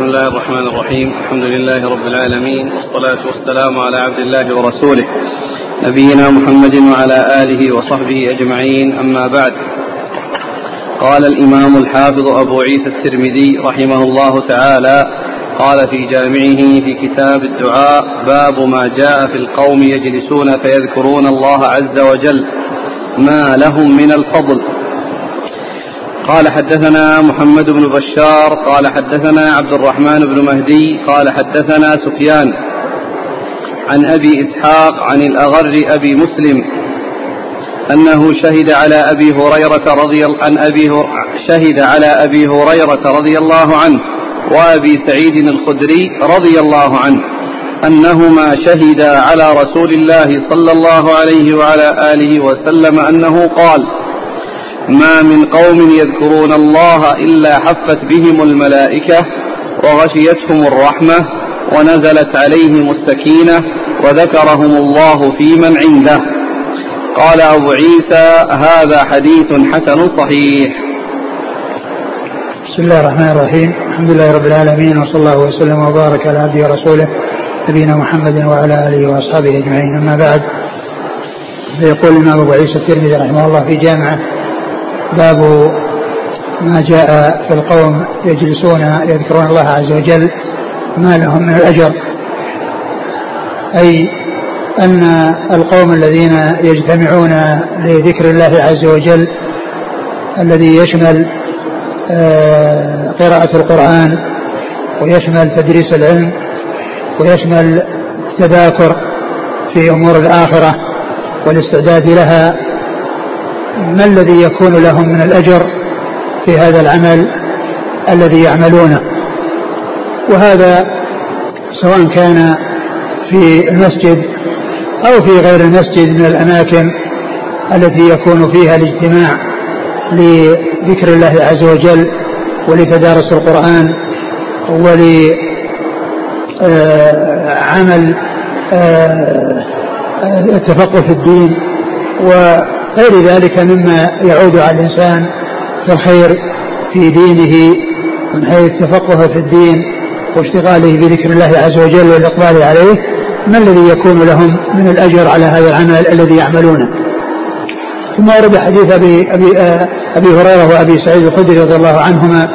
بسم الله الرحمن الرحيم. الحمد لله رب العالمين والصلاة والسلام على عبد الله ورسوله نبينا محمد وعلى آله وصحبه أجمعين. أما بعد قال الإمام الحافظ أبو عيسى الترمذي رحمه الله تعالى قال في جامعه في كتاب الدعاء باب ما جاء في القوم يجلسون فيذكرون الله عز وجل ما لهم من الفضل. قال حدثنا محمد بن بشار قال حدثنا عبد الرحمن بن مهدي قال حدثنا سفيان عن أبي إسحاق عن الأغر أبي مسلم أنه شهد على أبي هريرة رضي عن أبي شهد على أبي هريرة رضي الله عنه وأبي سعيد الخدري رضي الله عنه أنهما شهدا على رسول الله صلى الله عليه وعلى آله وسلم أنه قال ما من قوم يذكرون الله إلا حفت بهم الملائكة وغشيتهم الرحمة ونزلت عليهم السكينة وذكرهم الله في من عنده. قال أبو عيسى هذا حديث حسن صحيح. بسم الله الرحمن الرحيم. الحمد لله رب العالمين وصلى الله وسلم وبارك على عبده ورسوله نبينا محمد وعلى آله وأصحابه أجمعين. أما بعد فيقول الإمام أبو عيسى الترمذي رحمه الله في جامعة باب ما جاء في القوم يجلسون يذكرون الله عز وجل ما لهم من الأجر. أي أن القوم الذين يجتمعون لذكر الله عز وجل الذي يشمل آه، قراءة القرآن ويشمل تدريس العلم ويشمل التذاكر في أمور الآخرة والاستعداد لها ما الذي يكون لهم من الأجر في هذا العمل الذي يعملونه؟ وهذا سواء كان في المسجد أو في غير المسجد من الأماكن التي يكون فيها الاجتماع لذكر الله عز وجل ولتدارس القرآن ولعمل آه، آه، التفقه في الدين غير ذلك مما يعود على الإنسان في الخير في دينه من حيث تفقهه في الدين واشتغاله بذكر الله عز وجل والإقبال عليه ما الذي يكون لهم من الأجر على هذا العمل الذي يعملونه؟ ثم ورد حديث أبي, أبي, أبي هريرة وأبي سعيد الخدري رضي الله عنهما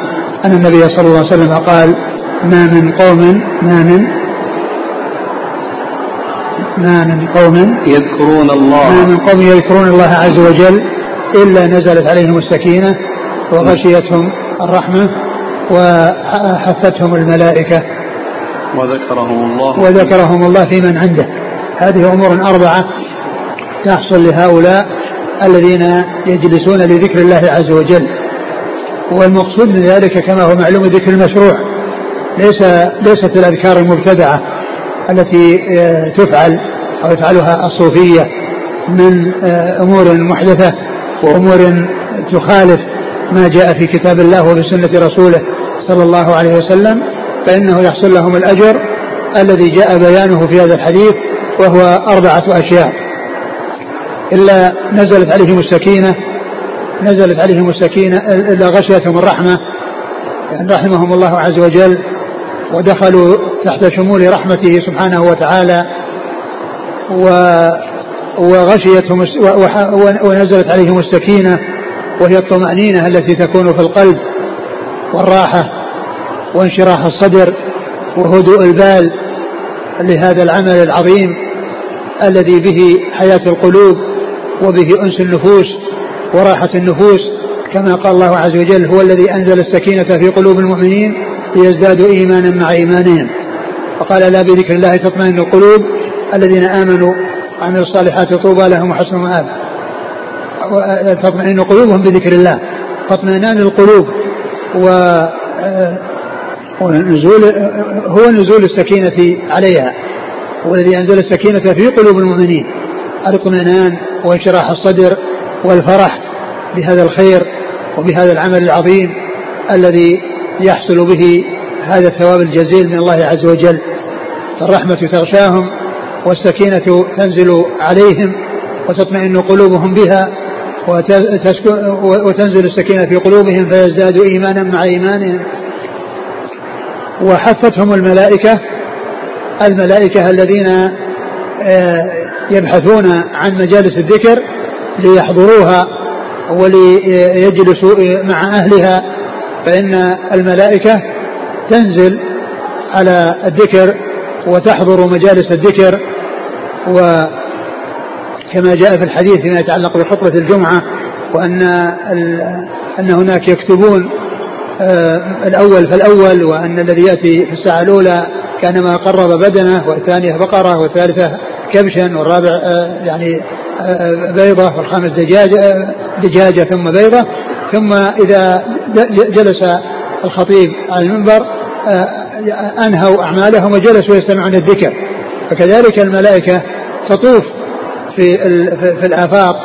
أن النبي صلى الله عليه وسلم قال ما من قوم ما من ما من قوم يذكرون الله. ما من قوم يذكرون الله عز وجل إلا نزلت عليهم السكينة وغشيتهم الرحمة وحفتهم الملائكة وذكرهم الله. وذكرهم الله في من عنده. هذه أمور أربعة تحصل لهؤلاء الذين يجلسون لذكر الله عز وجل. والمقصود من ذلك كما هو معلوم ذكر المشروع. ليس ليست الأذكار المبتدعة. التي آه، تفعل أو يفعلها الصوفية من آه، أمور محدثة وأمور تخالف ما جاء في كتاب الله وبسنة رسوله صلى الله عليه وسلم فإنه يحصل لهم الأجر الذي جاء بيانه في هذا الحديث وهو أربعة أشياء. إلا نزلت عليهم السكينة نزلت عليهم السكينة إلا غشيتهم الرحمة يعني رحمهم الله عز وجل ودخلوا تحت شمول رحمته سبحانه وتعالى و وغشيتهم ونزلت عليهم السكينة وهي الطمأنينة التي تكون في القلب والراحة وانشراح الصدر وهدوء البال لهذا العمل العظيم الذي به حياة القلوب وبه أنس النفوس وراحة النفوس كما قال الله عز وجل هو الذي أنزل السكينة في قلوب المؤمنين ليزدادوا إيمانا مع إيمانهم. وقال لا بذكر الله تطمئن القلوب. الذين آمنوا وعملوا الصالحات طوبى لهم وحسن مآب. تطمئن قلوبهم بذكر الله. فاطمئنان القلوب و ونزول هو نزول السكينة عليها. هو الذي أنزل السكينة في قلوب المؤمنين. الاطمئنان وانشراح الصدر والفرح بهذا الخير وبهذا العمل العظيم الذي يحصل به هذا الثواب الجزيل من الله عز وجل. فالرحمة تغشاهم والسكينة تنزل عليهم وتطمئن قلوبهم بها وتنزل السكينة في قلوبهم فيزدادوا إيمانا مع إيمانهم. وحفتهم الملائكة الملائكة الذين آه، يبحثون عن مجالس الذكر ليحضروها وليجلسوا مع أهلها فإن الملائكة تنزل على الذكر وتحضر مجالس الذكر وكما جاء في الحديث فيما يتعلق بخطبة الجمعة وأن أن هناك يكتبون آه، الأول فالأول وأن الذي يأتي في الساعة الأولى كان ما قرب بدنه والثانية بقرة والثالثة كبشا والرابع آه، يعني آه، بيضة والخامس دجاجة, دجاجة ثم بيضة. ثم إذا جلس الخطيب على المنبر أنهوا أعمالهم وجلسوا يستمعون الذكر. فكذلك الملائكة تطوف في, في الآفاق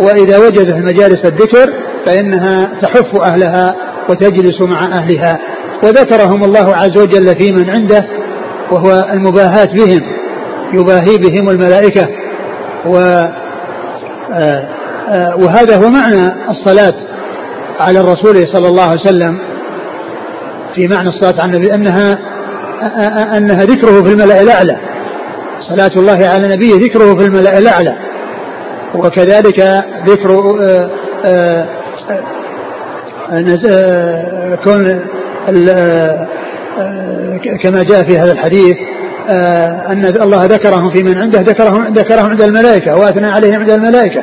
وإذا وجدت مجالس الذكر فإنها تحف أهلها وتجلس مع أهلها. وذكرهم الله عز وجل في من عنده وهو المباهاة بهم يباهي بهم الملائكة. و آه، آه، وهذا هو معنى الصلاة. على الرسول صلى الله عليه وسلم في معنى الصلاة على النبي أنها أنها ذكره في الملأ الأعلى. صلاة الله على النبي ذكره في الملأ الأعلى. وكذلك ذكر كون كما جاء في هذا الحديث أن الله ذكرهم في من عنده ذكرهم ذكرهم عند الملائكة وأثنى عليهم عند الملائكة.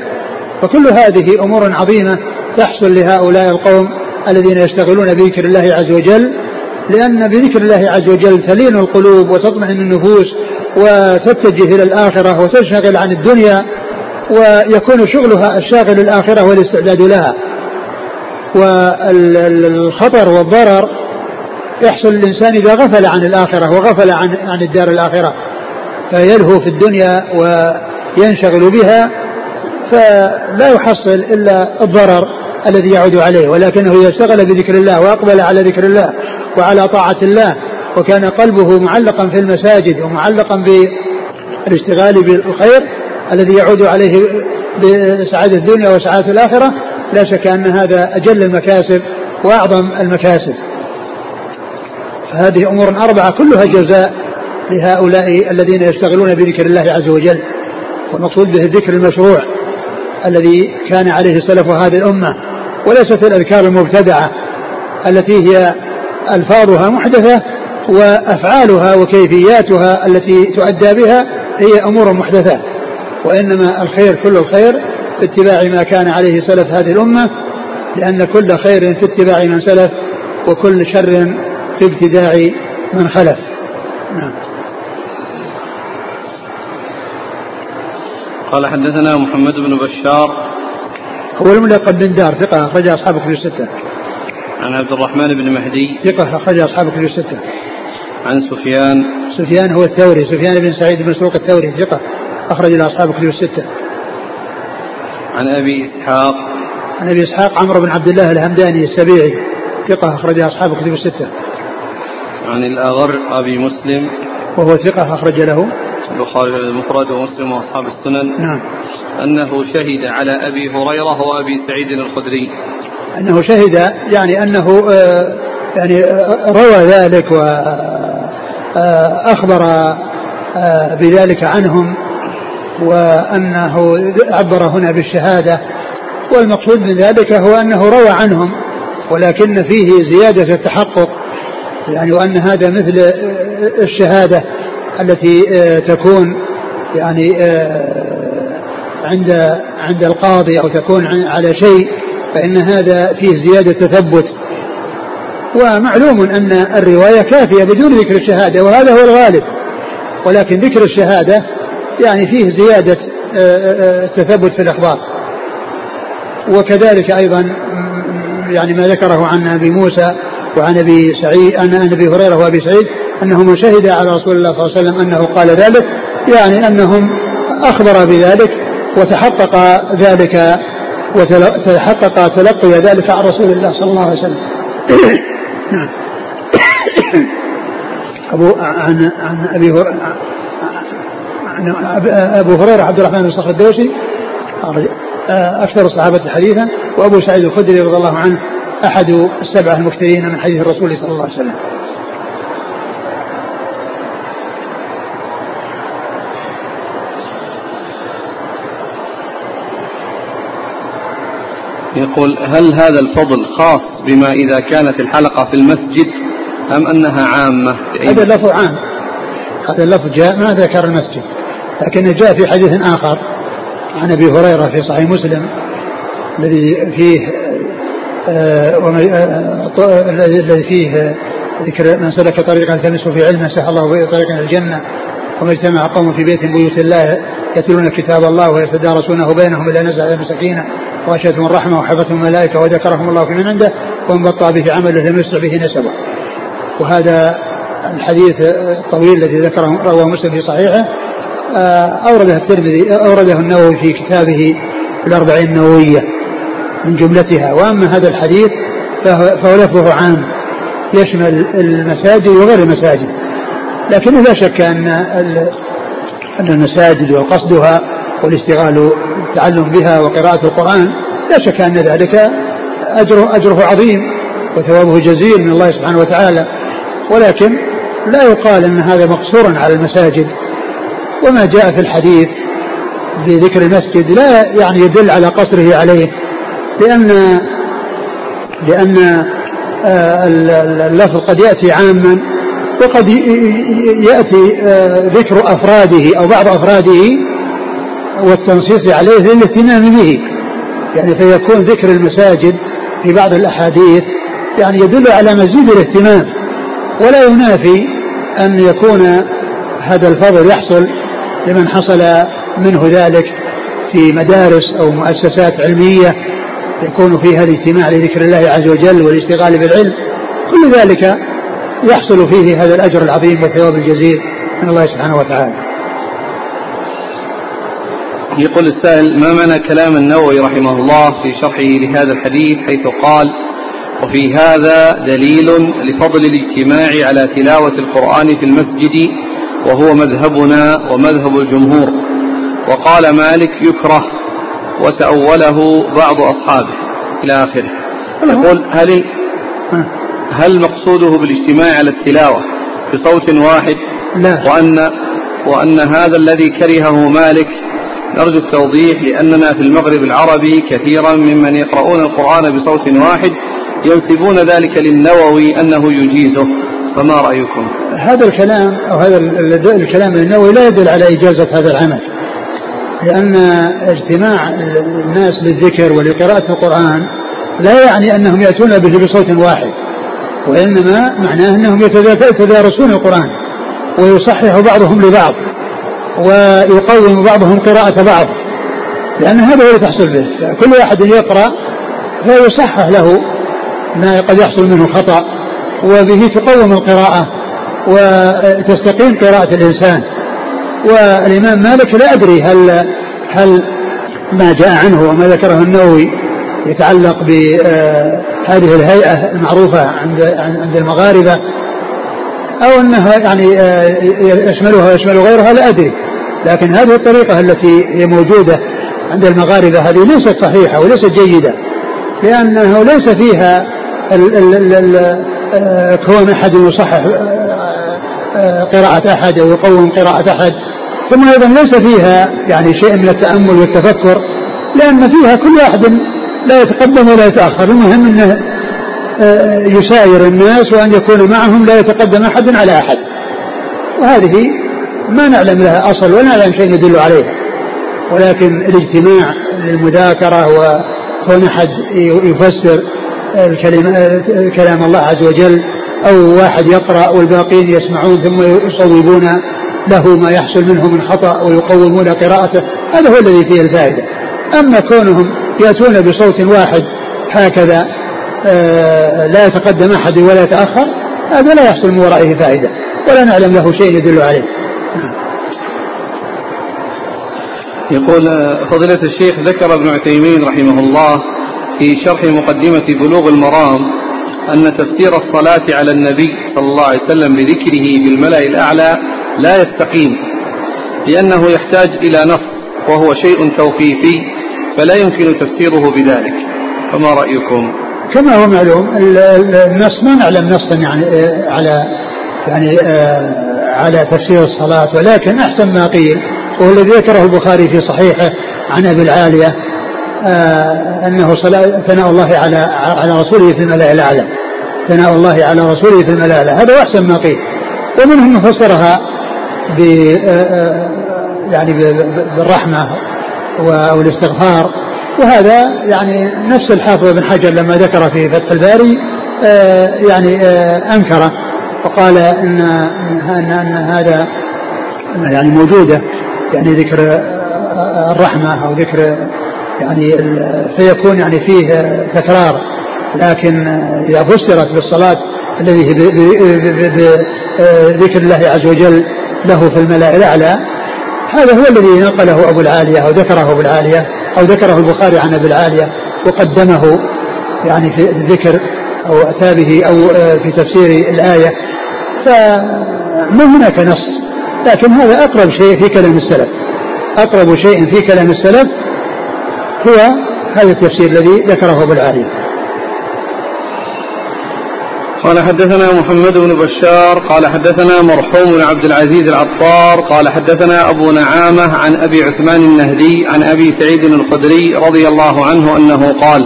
فكل هذه أمور عظيمة تحصل لهؤلاء القوم الذين يشتغلون بذكر الله عز وجل لأن بذكر الله عز وجل تلين القلوب وتطمئن النفوس وتتجه إلى الآخرة وتشتغل عن الدنيا ويكون شغلها الشاغل الآخرة والاستعداد لها. والخطر والضرر يحصل الإنسان إذا غفل عن الآخرة وغفل عن عن الدار الآخرة فيلهو في الدنيا وينشغل بها فلا يحصل إلا الضرر. الذي يعود عليه ولكنه إذا اشتغل بذكر الله وأقبل على ذكر الله وعلى طاعة الله وكان قلبه معلقا في المساجد ومعلقا بالاشتغال بالخير الذي يعود عليه بسعادة الدنيا وسعادة الآخرة. لا شك أن هذا أجل المكاسب وأعظم المكاسب. فهذه أمور أربعة كلها جزاء لهؤلاء الذين يشتغلون بذكر الله عز وجل. والمقصود به الذكر المشروع الذي كان عليه سلف هذه الأمة. وليست الأذكار المبتدعة التي هي ألفاظها محدثة وأفعالها وكيفياتها التي تؤدى بها هي أمور محدثات وإنما الخير كل الخير في اتباع ما كان عليه سلف هذه الأمة لأن كل خير في اتباع من سلف وكل شر في ابتداع من خلف. نعم. قال حدثنا محمد بن بشار هو الملقب بن دار ثقة أخرج أصحاب كتب الستة. عن عبد الرحمن بن مهدي ثقة أخرج أصحاب كتب الستة. عن سفيان سفيان هو الثوري سفيان بن سعيد بن مسروق الثوري ثقة أخرج له أصحاب كتب الستة. عن أبي إسحاق عن أبي إسحاق عمرو بن عبد الله الهمداني السبيعي ثقة أخرج أصحاب كتب الستة. عن الأغر أبي مسلم وهو ثقة أخرج له البخاري المفرد ومسلم وأصحاب السنن نعم. أنه شهد على أبي هريرة وأبي سعيد الخدري. أنه شهد يعني أنه آه، يعني آه، روى ذلك واخبر آه، بذلك عنهم وأنه عبر هنا بالشهادة. والمقصود من ذلك هو أنه روى عنهم ولكن فيه زيادة التحقق يعني وأن هذا مثل الشهادة. التي آه، تكون يعني آه، عند عند القاضي أو تكون على شيء فإن هذا فيه زيادة تثبت. ومعلوم أن الرواية كافية بدون ذكر الشهادة وهذا هو الغالب. ولكن ذكر الشهادة يعني فيه زيادة آه، تثبت في الأخبار. وكذلك أيضا يعني ما ذكره عن أبي موسى وعن أبي سعيد عن أبي هريرة وأبي سعيد انه من شهد على رسول الله صلى الله عليه وسلم أنه قال ذلك يعني أنهم أخبر بذلك وتحقق ذلك وتحقق تلقي ذلك عن رسول الله صلى الله عليه وسلم. أبو عن عن أبي هريرة عن أبو هريرة عبد الرحمن بن صخر الدوسي أكثر الصحابة حديثا وأبو سعيد الخدري رضي الله عنه أحد السبعة المكثرين من حديث الرسول صلى الله عليه وسلم. يقول هل هذا الفضل خاص بما إذا كانت الحلقة في المسجد أم أنها عامة؟ هذا اللفظ عام. هذا اللفظ جاء ما ذكر المسجد. لكنه جاء في حديث آخر عن أبي هريرة في صحيح مسلم الذي فيه آه، آه، الذي فيه ذكر من سلك طريقا التمسه في علم سهل الله به طريقا الجنة. وما اجتمع قوم في بيت بيوت الله يتلون كتاب الله ويتدارسونه بينهم الا نزل عليهم سكينه واشهدهم الرحمه وحفتهم الملائكة وذكرهم الله في من عنده ومن بطا به عمله لم يسرع به نسبه. وهذا الحديث الطويل الذي ذكره رواه مسلم في صحيحه آه، أورده الترمذي أورده النووي في كتابه الأربعين النووية من جملتها وأما هذا الحديث فهو لفظه عام يشمل المساجد وغير المساجد لكن لا شك أن أن المساجد وقصدها والاشتغال بالتعلم بها وقراءة القرآن لا شك أن ذلك أجره أجره عظيم وثوابه جزيل من الله سبحانه وتعالى. ولكن لا يقال أن هذا مقصورا على المساجد. وما جاء في الحديث بذكر المسجد لا يعني يدل على قصره عليه لأن لأن آه، اللفظ قد يأتي عاما وقد يأتي آه، ذكر أفراده أو بعض أفراده والتنصيص عليه للاهتمام به. يعني فيكون ذكر المساجد في بعض الأحاديث يعني يدل على مزيد الاهتمام. ولا ينافي أن يكون هذا الفضل يحصل لمن حصل منه ذلك في مدارس أو مؤسسات علمية يكون فيها الاجتماع لذكر الله عز وجل والاشتغال بالعلم. كل ذلك يحصل فيه هذا الأجر العظيم والثواب الجزيل من الله سبحانه وتعالى. يقول السائل ما معنى كلام النووي رحمه الله في شرحه لهذا الحديث؟ حيث قال وفي هذا دليل لفضل الاجتماع على تلاوة القرآن في المسجد وهو مذهبنا ومذهب الجمهور. وقال مالك يكره وتأوله بعض أصحابه. إلى آخره. يقول هل هل مقصوده بالاجتماع على التلاوة بصوت واحد؟ لا. وأن وأن هذا الذي كرهه مالك نرجو التوضيح لأننا في المغرب العربي كثيرا ممن يقرؤون القرآن بصوت واحد ينسبون ذلك للنووي أنه يجيزه. فما رأيكم؟ هذا الكلام أو هذا الكلام للنووي لا يدل على إجازة هذا العمل لأن اجتماع الناس للذكر ولقراءة القرآن لا يعني أنهم يأتون به بصوت واحد وإنما معناه أنهم يتدارسون القرآن ويصحح بعضهم لبعض. ويقوم بعضهم قراءة بعض لأن هذا هو اللي تحصل به. كل واحد يقرأ فيصحح له ما قد يحصل منه خطأ وبه تقوم القراءة وتستقيم قراءة الإنسان. والإمام مالك لا أدري هل هل ما جاء عنه وما ذكره النووي يتعلق بهذه الهيئة المعروفة عند عند المغاربة أو أنها يعني آه، يشملها ويشمل غيرها لا أدري. لكن هذه الطريقة التي هي موجودة عند المغاربة هذه ليست صحيحة وليست جيدة لأنه ليس فيها آه، كون أحد يصحح آه، قراءة أحد أو يقوم قراءة أحد. ثم أيضا ليس فيها يعني شيء من التأمل والتفكر لأن فيها كل واحد لا يتقدم ولا يتأخر. المهم أنه آه، يساير الناس وأن يكون معهم لا يتقدم أحد على أحد. وهذه ما نعلم لها أصل ولا نعلم شيء يدل عليها ولكن الاجتماع للمذاكرة وكون أحد يفسر كلام الله عز وجل أو واحد يقرأ والباقين يسمعون ثم يصوبون له ما يحصل منه من خطأ ويقومون قراءته. هذا هو الذي فيه الفائدة. أما كونهم يأتون بصوت واحد هكذا آه، لا يتقدم أحد ولا يتأخر هذا لا يحصل من ورائه فائدة. ولا نعلم له شيء يدل عليه. يقول آه، فضيلة الشيخ ذكر ابن عثيمين رحمه الله في شرح مقدمة بلوغ المرام أن تفسير الصلاة على النبي صلى الله عليه وسلم بذكره في الملأ الأعلى لا يستقيم لأنه يحتاج إلى نص وهو شيء توقيفي فلا يمكن تفسيره بذلك. فما رأيكم؟ كما هو معلوم النص ما نعلم نصا يعني آه، على يعني آه، على تفسير الصلاة. ولكن أحسن ما قيل وهو الذي ذكره البخاري في صحيحه عن أبي العالية آه أنه صلاة ثناء الله على على رسوله في الملأ الأعلى. ثناء الله على رسوله في الملأ الأعلى. هذا أحسن ما قيل. ومنهم من فسرها ب يعني بالرحمة والاستغفار. وهذا يعني نفس الحافظ بن حجر لما ذكر في فتح الباري يعني أنكره. وقال إن, إن, إن هذا يعني موجودة يعني ذكر الرحمة أو ذكر يعني فيكون يعني فيه تكرار لكن إذا فسرت بالصلاة الذي بذكر الله عز وجل له في الملأ الأعلى هذا هو الذي نقله أبو العالية أو ذكره أبو العالية أو ذكره البخاري عن أبي العالية وقدمه يعني في الذكر أو أتى به أو في تفسير الآية فما هناك نص. لكن هذا أقرب شيء في كلام السلف. أقرب شيء في كلام السلف هو هذا التفسير الذي ذكره أبو العالية قال حدثنا محمد بن بشار قال حدثنا مرحوم بن عبد العزيز العطار قال حدثنا أبو نعامة عن أبي عثمان النهدي عن أبي سعيد الخدري رضي الله عنه أنه قال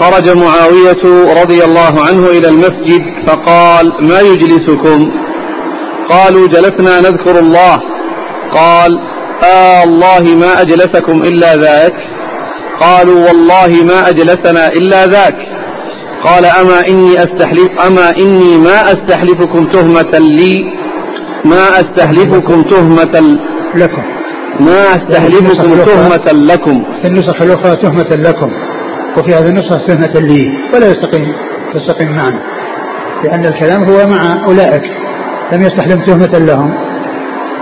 خرج معاوية رضي الله عنه إلى المسجد فقال ما يجلسكم؟ قالوا جلسنا نذكر الله. قال آه الله ما أجلسكم إلا ذاك. قالوا والله ما أجلسنا إلا ذاك. قال أما إني أستحلف أما إني ما أستحلفكم تهمة لي ما أستحلفكم تهمة لكم. ما أستحلفكم تهمة لكم. في النسخ الأخرى تهمة لكم. وفي هذه النسخة تهمة لي ولا يستقيم تستقيم معنا. لأن الكلام هو مع أولئك لم يستحلم تهمة لهم.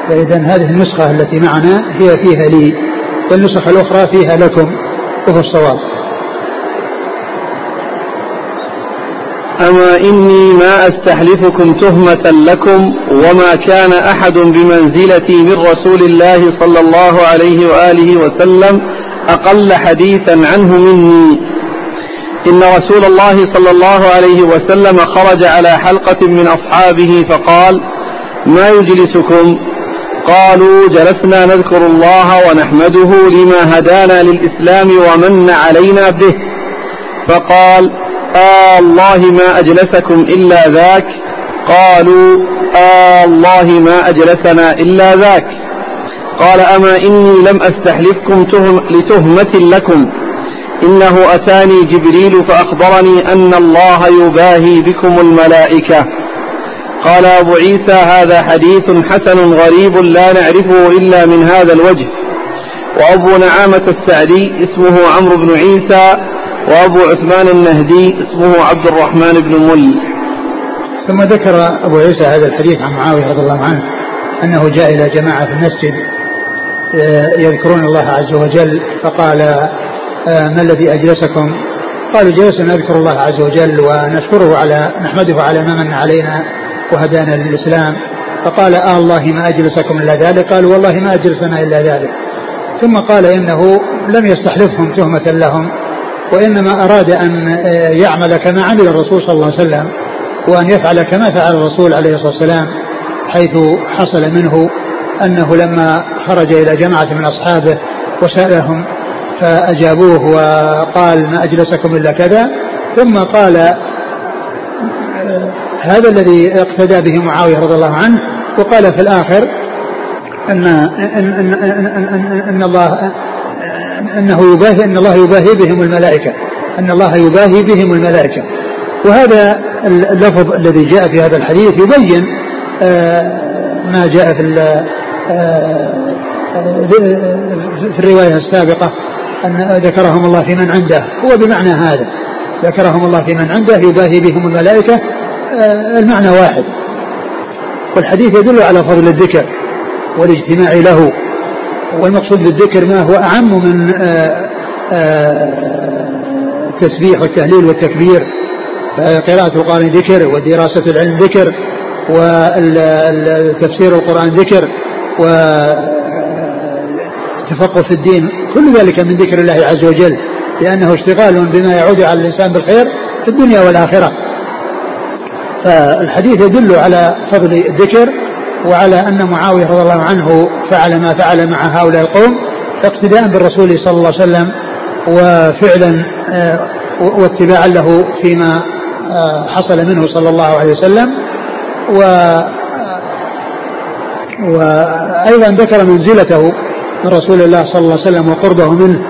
فإذا هذه النسخة التي معنا هي فيها لي والنسخ الأخرى فيها لكم وهو الصواب. أما إني ما أستحلفكم تهمة لكم وما كان أحد بمنزلتي من رسول الله صلى الله عليه وآله وسلم أقل حديثا عنه مني. إن رسول الله صلى الله عليه وسلم خرج على حلقة من أصحابه فقال ما يجلسكم؟ قالوا جلسنا نذكر الله ونحمده لما هدانا للإسلام ومن علينا به. فقال آه الله ما أجلسكم إلا ذاك. قالوا آه الله ما أجلسنا إلا ذاك. قال أما إني لم أستحلفكم تهم لتهمة لكم. إنه أتاني جبريل فأخبرني أن الله يباهي بكم الملائكة. قال أبو عيسى هذا حديث حسن غريب لا نعرفه إلا من هذا الوجه. وأبو نعامة السعدي اسمه عمرو بن عيسى وأبو عثمان النهدي اسمه عبد الرحمن بن مل. ثم ذكر أبو عيسى هذا الحديث عن معاوية رضي الله عنه أنه جاء إلى جماعة في المسجد يذكرون الله عز وجل فقال آه، ما الذي أجلسكم؟ قالوا جلسنا نذكر الله عز وجل ونشكره على نحمده على ما من علينا وهدانا للإسلام. فقال آه الله ما أجلسكم إلا ذلك؟ قالوا والله ما أجلسنا إلا ذلك. ثم قال إنه لم يستحلفهم تهمة لهم وإنما أراد أن آه، يعمل كما عمل الرسول صلى الله عليه وسلم وأن يفعل كما فعل الرسول عليه الصلاة والسلام حيث حصل منه أنه لما خرج إلى جماعة من أصحابه وسألهم فأجابوه وقال ما أجلسكم إلا كذا ثم قال هذا الذي اقتدى به معاوية رضي الله عنه وقال في الآخر أن أن أن, أن, أن, أن الله أنه يباهي أن الله يباهي بهم الملائكة أن الله يباهي بهم الملائكة. وهذا اللفظ الذي جاء في هذا الحديث يبين ما جاء في في الرواية السابقة أن ذكرهم الله في من عنده. هو بمعنى هذا. ذكرهم الله في من عنده يباهي بهم الملائكة. آه، المعنى واحد. والحديث يدل على فضل الذكر والاجتماع له. والمقصود بالذكر ما هو أعم من آه، آه، التسبيح والتهليل والتكبير. قراءة القرآن ذكر ودراسة العلم ذكر وتفسير القرآن ذكر. والتفقه في الدين كل ذلك من ذكر الله عز وجل لأنه اشتغال بما يعود على الإنسان بالخير في الدنيا والآخرة. فالحديث يدل على فضل الذكر وعلى أن معاوية رضي الله عنه فعل ما فعل مع هؤلاء القوم اقتداء بالرسول صلى الله عليه وسلم وفعلا آه، واتباعا له فيما آه، حصل منه صلى الله عليه وسلم. و وأيضا ذكر منزلته من رسول الله صلى الله عليه وسلم وقربه منه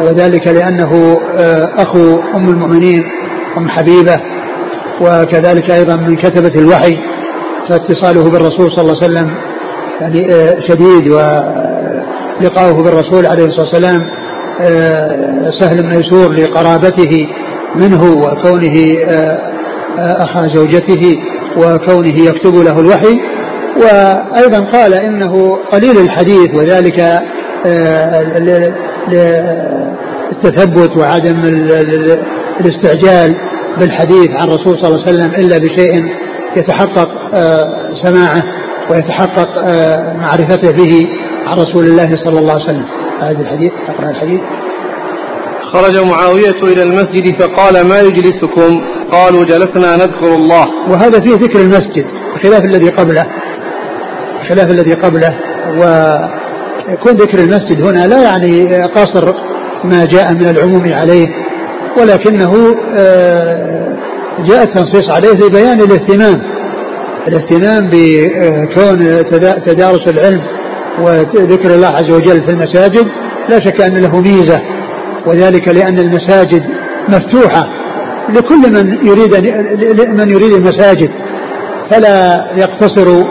وذلك لأنه آه، أخو أم المؤمنين أم حبيبة وكذلك أيضا من كتبة الوحي فاتصاله بالرسول صلى الله عليه وسلم يعني شديد ولقاؤه بالرسول عليه الصلاة والسلام سهل ميسور لقرابته منه وكونه آه، آه، أخا زوجته وكونه يكتب له الوحي. وأيضا قال إنه قليل الحديث وذلك آه، للتثبت وعدم الاستعجال بالحديث عن الرسول صلى الله عليه وسلم إلا بشيء يتحقق سماعه ويتحقق معرفته به عن رسول الله صلى الله عليه وسلم. هذا الحديث أقرأ الحديث. خرج معاوية إلى المسجد فقال ما يجلسكم؟ قالوا جلسنا نذكر الله. وهذا فيه ذكر المسجد بخلاف الذي قبله. بخلاف الذي قبله ويكون ذكر المسجد هنا لا يعني قصر ما جاء من العموم عليه ولكنه آه، جاء التنصيص عليه لبيان الاهتمام الاهتمام بكون تدارس العلم وذكر الله عز وجل في المساجد لا شك أن له ميزة وذلك لأن المساجد مفتوحة لكل من يريد من يريد المساجد فلا يقتصر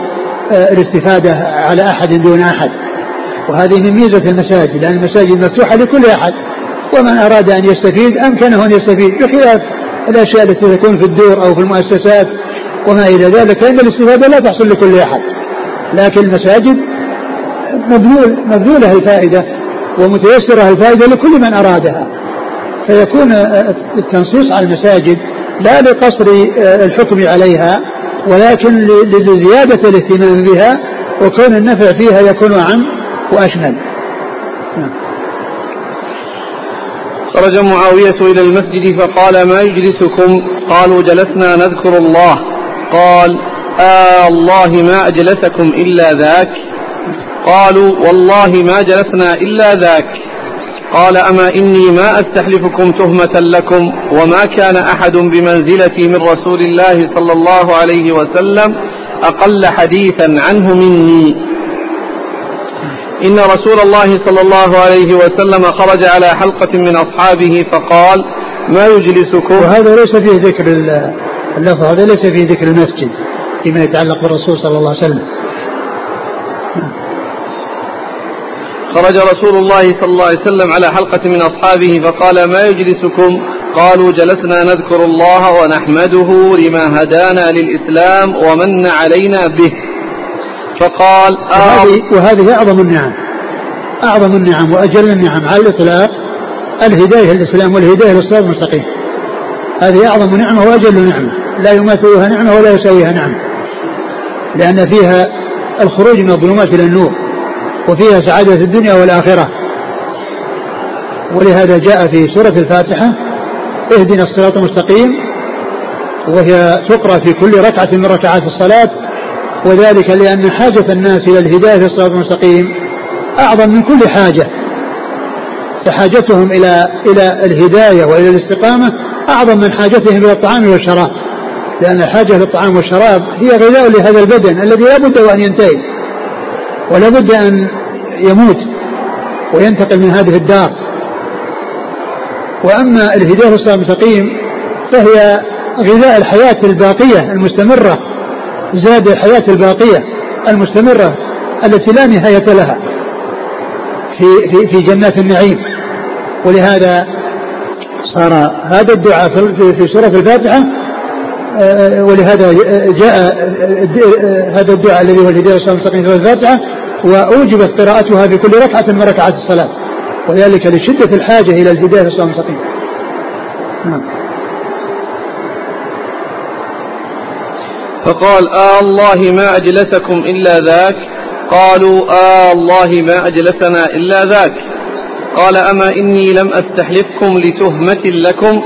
الاستفادة على أحد دون أحد. وهذه من ميزة المساجد لأن المساجد مفتوحة لكل أحد. ومن أراد أن يستفيد أمكنه أن يستفيد بخلاف الأشياء التي تكون في الدور أو في المؤسسات وما إلى ذلك فإن الاستفادة لا تحصل لكل أحد. لكن المساجد مبذول مبذولة الفائدة ومتيسرة الفائدة لكل من أرادها. فيكون التنصيص على المساجد لا لقصر الحكم عليها ولكن لزيادة الاهتمام بها وكون النفع فيها يكون أعم وأشمل. نعم. خرج معاوية إلى المسجد فقال ما يجلسكم؟ قالوا جلسنا نذكر الله. قال آه الله ما أجلسكم إلا ذاك. قالوا والله ما جلسنا إلا ذاك. قال أما إني ما أستحلفكم تهمة لكم وما كان أحد بمنزلتي من رسول الله صلى الله عليه وسلم أقل حديثا عنه مني. إن رسول الله صلى الله عليه وسلم خرج على حلقة من أصحابه فقال ما يجلسكم؟ وهذا ليس فيه ذكر اللفظ هذا ليس فيه ذكر المسجد فيما يتعلق بالرسول صلى الله عليه وسلم. خرج رسول الله صلى الله عليه وسلم على حلقة من أصحابه فقال ما يجلسكم؟ قالوا جلسنا نذكر الله ونحمده لما هدانا للإسلام ومن علينا به. فقال وهذه, وهذه أعظم النعم. أعظم النعم وأجل النعم على الإطلاق الهداية الإسلام والهداية للصراط المستقيم. هذه أعظم نعمة وأجل نعمة. لا يماثلها نعمة ولا يساويها نعمة. لأن فيها الخروج من الظلمات إلى النور. وفيها سعادة الدنيا والآخرة. ولهذا جاء في سورة الفاتحة اهدنا الصراط المستقيم وهي تقرأ في كل ركعة من ركعات الصلاة وذلك لأن حاجة الناس إلى الهداية في الصراط المستقيم أعظم من كل حاجة. فحاجتهم إلى إلى الهداية وإلى الاستقامة أعظم من حاجتهم إلى الطعام والشراب لأن الحاجة للطعام والشراب هي غذاء لهذا البدن الذي لا بد وأن ينتهي. ولا بد أن يموت وينتقل من هذه الدار. وأما الهداية الصراط المستقيم فهي غذاء الحياة الباقية المستمرة زاد الحياة الباقية المستمرة التي لا نهاية لها في في في جنات النعيم. ولهذا صار هذا الدعاء في سورة الفاتحة آه، ولهذا جاء هذا الدعاء الذي هو الهداية الصراط المستقيم في الفاتحة وأوجبت قراءتها في كل ركعة من ركعات الصلاة. وذلك لشدة الحاجة إلى الهداية الصراط المستقيم نعم. فقال آه الله ما أجلسكم إلا ذاك. قالوا آه الله ما أجلسنا إلا ذاك. قال أما إني لم أستحلفكم لتهمة لكم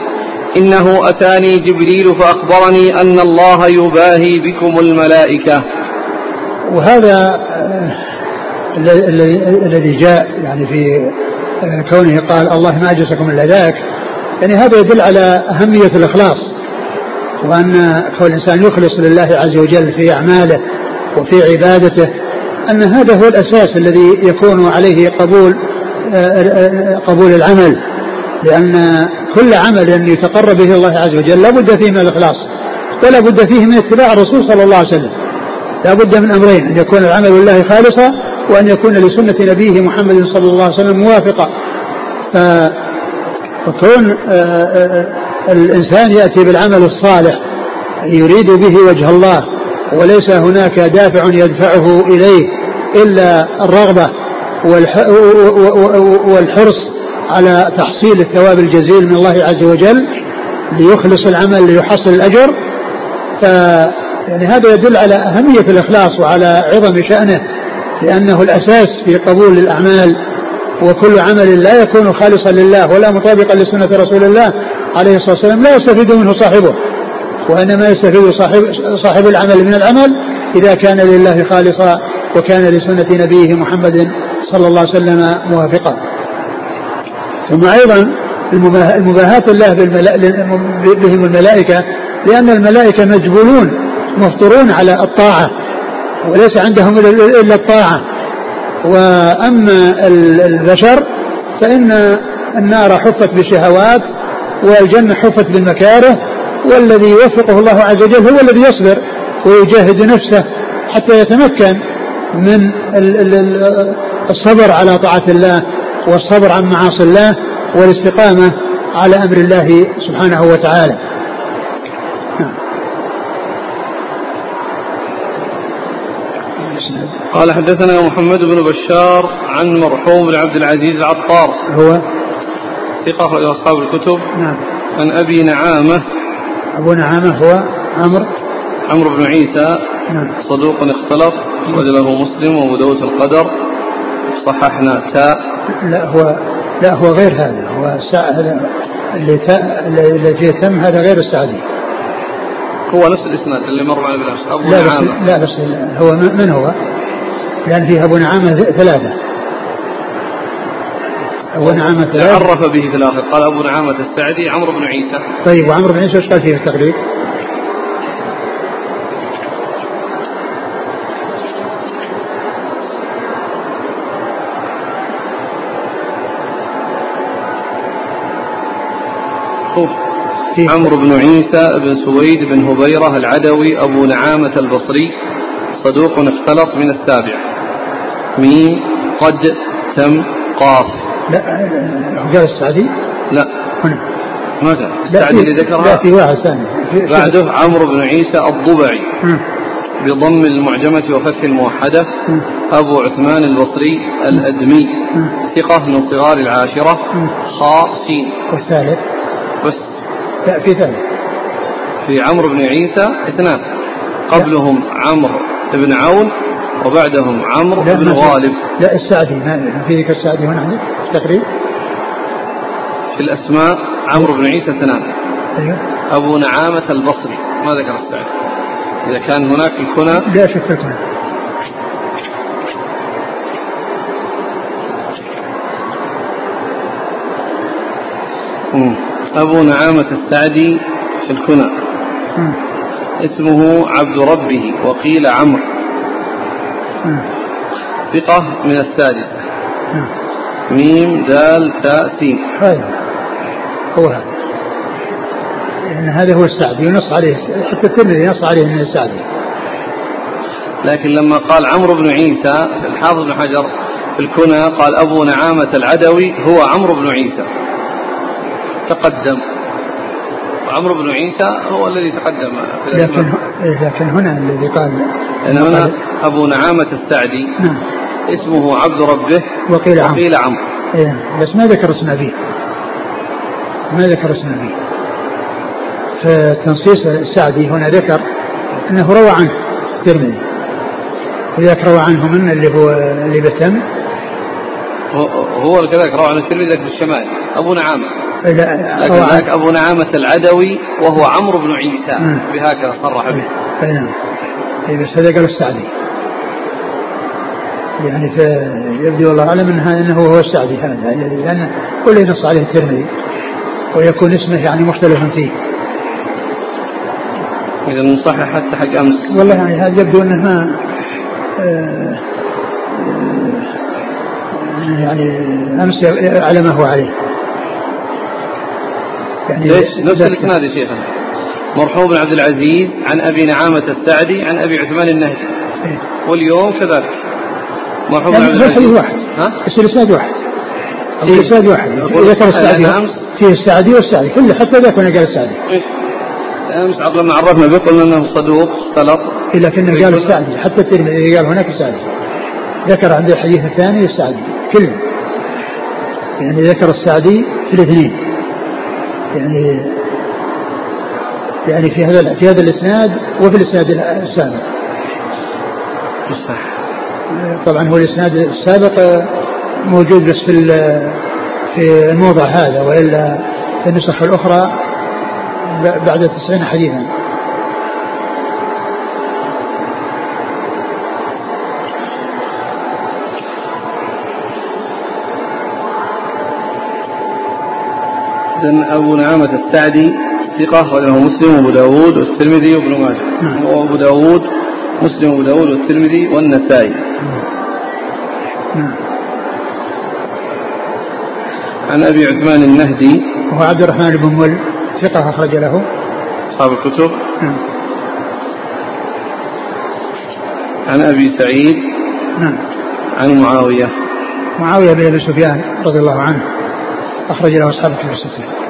إنه أتاني جبريل فأخبرني أن الله يباهي بكم الملائكة. وهذا الذي جاء يعني في آه، كونه قال الله ما أجلسكم إلا ذاك يعني هذا يدل على أهمية الإخلاص وأن كل إنسان يخلص لله عز وجل في أعماله وفي عبادته أن هذا هو الأساس الذي يكون عليه قبول آه، آه، قبول العمل لأن كل عمل يتقرب به الله عز وجل لا بد فيه من الإخلاص ولا بد فيه من اتباع الرسول صلى الله عليه وسلم لا بد من أمرين أن يكون العمل لله خالصا وأن يكون لسنة نبيه محمد صلى الله عليه وسلم موافقا فكون آه، آه، الإنسان يأتي بالعمل الصالح يريد به وجه الله وليس هناك دافع يدفعه إليه إلا الرغبة والحرص على تحصيل الثواب الجزيل من الله عز وجل ليخلص العمل ليحصل الأجر. ف يعني هذا يدل على أهمية الإخلاص وعلى عظم شأنه. لأنه الأساس في قبول الأعمال وكل عمل لا يكون خالصا لله ولا مطابقا لسنة رسول الله عليه الصلاة والسلام لا يستفيد منه صاحبه وإنما يستفيد صاحب, صاحب العمل من العمل إذا كان لله خالصا وكان لسنة نبيه محمد صلى الله عليه وسلم موافقا. ثم أيضا المباهاة الله بهم الملائكة لأن الملائكة مجبولون مفطرون على الطاعة. وليس عندهم إلا الطاعة. وأما البشر فإن النار حفت بالشهوات والجنة حفت بالمكاره والذي يوفقه الله عز وجل هو الذي يصبر ويجاهد نفسه حتى يتمكن من الصبر على طاعة الله والصبر عن معاصي الله والاستقامة على أمر الله سبحانه وتعالى. قال حدثنا محمد بن بشار عن مرحوم بن عبد العزيز العطار. هو؟ ثقة أخرج أصحاب الكتب. نعم. عن أبي نعامة. أبو نعامة هو عمرو؟ عمرو بن عيسى. نعم. صدوق اختلط. أخرج له مسلم وأبو داود القدر. صححنا تاء. لا هو لا هو غير هذا. هو. هذا. اللي تا... اللي فيه تم هذا غير السعدي. هو نفس الإسناد اللي مر معنا بالامس أبو لا نعامة. لا بس هو من هو؟ لأن فيه أبو نعامة ثلاثة. أبو نعامة ثلاثة. عرف به في الآخر. قال أبو نعامة السعدي عمرو بن عيسى. طيب وعمرو بن عيسى إيش قال فيه في التقريب؟ عمرو بن عيسى بن سويد بن هبيرة العدوي أبو نعامة البصري صدوق اختلط من السابع. ميم قد تم قاف. لا قال السعدي؟ لا. هنا ما قال السعدي اللي ذكرها؟ لا في واحد ثاني. بعده عمرو بن عيسى الضبعي. بضم المعجمة وفتح الموحدة. أبو عثمان البصري الأدمي. ثقة من صغار العاشرة. خاء سين. والثالث؟ بس. لا في ثالث في عمرو بن عيسى اثنان. قبلهم عمرو بن عون وبعدهم عمرو بن غالب. لا السعدي ما في ذكر السعدي هنا عندك؟ تقريب في الأسماء عمرو بن عيسى اثنان. أيوه. أبو نعامة البصري. ما ذكر السعدي إذا كان هناك الكنى. لا شك الكنى. أبو نعامة السعدي في الكنى. اسمه عبد ربه وقيل عمرو. ثقة من السادسة ميم دال تاء سين. هذا هو هذا. يعني هذا هو السعدي ينص عليه حتى الترمذي ينص عليه من السعدي لكن لما قال عمرو بن عيسى الحافظ بن حجر في الكنى قال أبو نعامة العدوي هو عمرو بن عيسى. تقدم. وعمرو بن عيسى هو الذي تقدم في الأسماء. لكن, لكن هنا الذي قال لأن هنا أبو نعامة السعدي. نعم. اسمه عبد ربه. وقيل عمرو. وقيل عمرو. إيه بس ما ذكر اسم أبيه. ما ذكر اسم أبيه. فتنصيص السعدي هنا ذكر أنه روى عنه الترمذي. وذاك روى عنه من اللي هو اللي بتم؟ هو كذلك روى عن الترمذي لكن بالشمال. أبو نعامة. لكن ذاك أبو نعامة العدوي وهو عمرو بن عيسى. بهكذا صرح به. نعم. بس هذا قال السعدي. يعني يبدو والله انها إنه هو السعدي هذا. الذي لأن كل ينص عليه الترمذي ويكون اسمه يعني مختلف فيه. إذا صحح حتى حق أمس. والله يعني هذا يبدو أنه ما آه، آه، يعني أمس على ما هو عليه. يعني ليش؟ نفس الإسناد يا شيخنا مرحوم بن عبد العزيز عن أبي نعامة السعدي عن أبي عثمان النهدي. إيه؟ واليوم كذلك. مرحوم بن عبد العزيز. واحد ها؟ بس الإسناد واحد. إيه؟ الإسناد واحد. ذكر السعدي فيه السعدي والسعدي. كله حتى ذاك قال السعدي. إيه؟ أمس لما عرفنا به قلنا إنه صدوق اختلط إيه لكنه قال السعدي. حتى الترمذي قال هناك السعدي. ذكر عند الحديث الثاني السعدي. كله يعني ذكر السعدي في الاثنين. يعني يعني في هذا في هذا الإسناد وفي الإسناد السابق. صح. طبعا هو الإسناد السابق موجود بس في في الموضع هذا وإلا في النسخ الأخرى بعد تسعين حديثا. أبو نعامة السعدي ثقة أخرجه مسلم وأبو داود والترمذي وابن ماجه. نعم. وأبو داود مسلم وأبو داود والترمذي والنسائي. نعم. عن أبي عثمان النهدي. وهو عبد الرحمن بن مل ثقة أخرج له. أصحاب الكتب. نعم. عن أبي سعيد. نعم. عن معاوية. معاوية بن أبي سفيان رضي الله عنه. أخرج له أصحاب الكتب الستة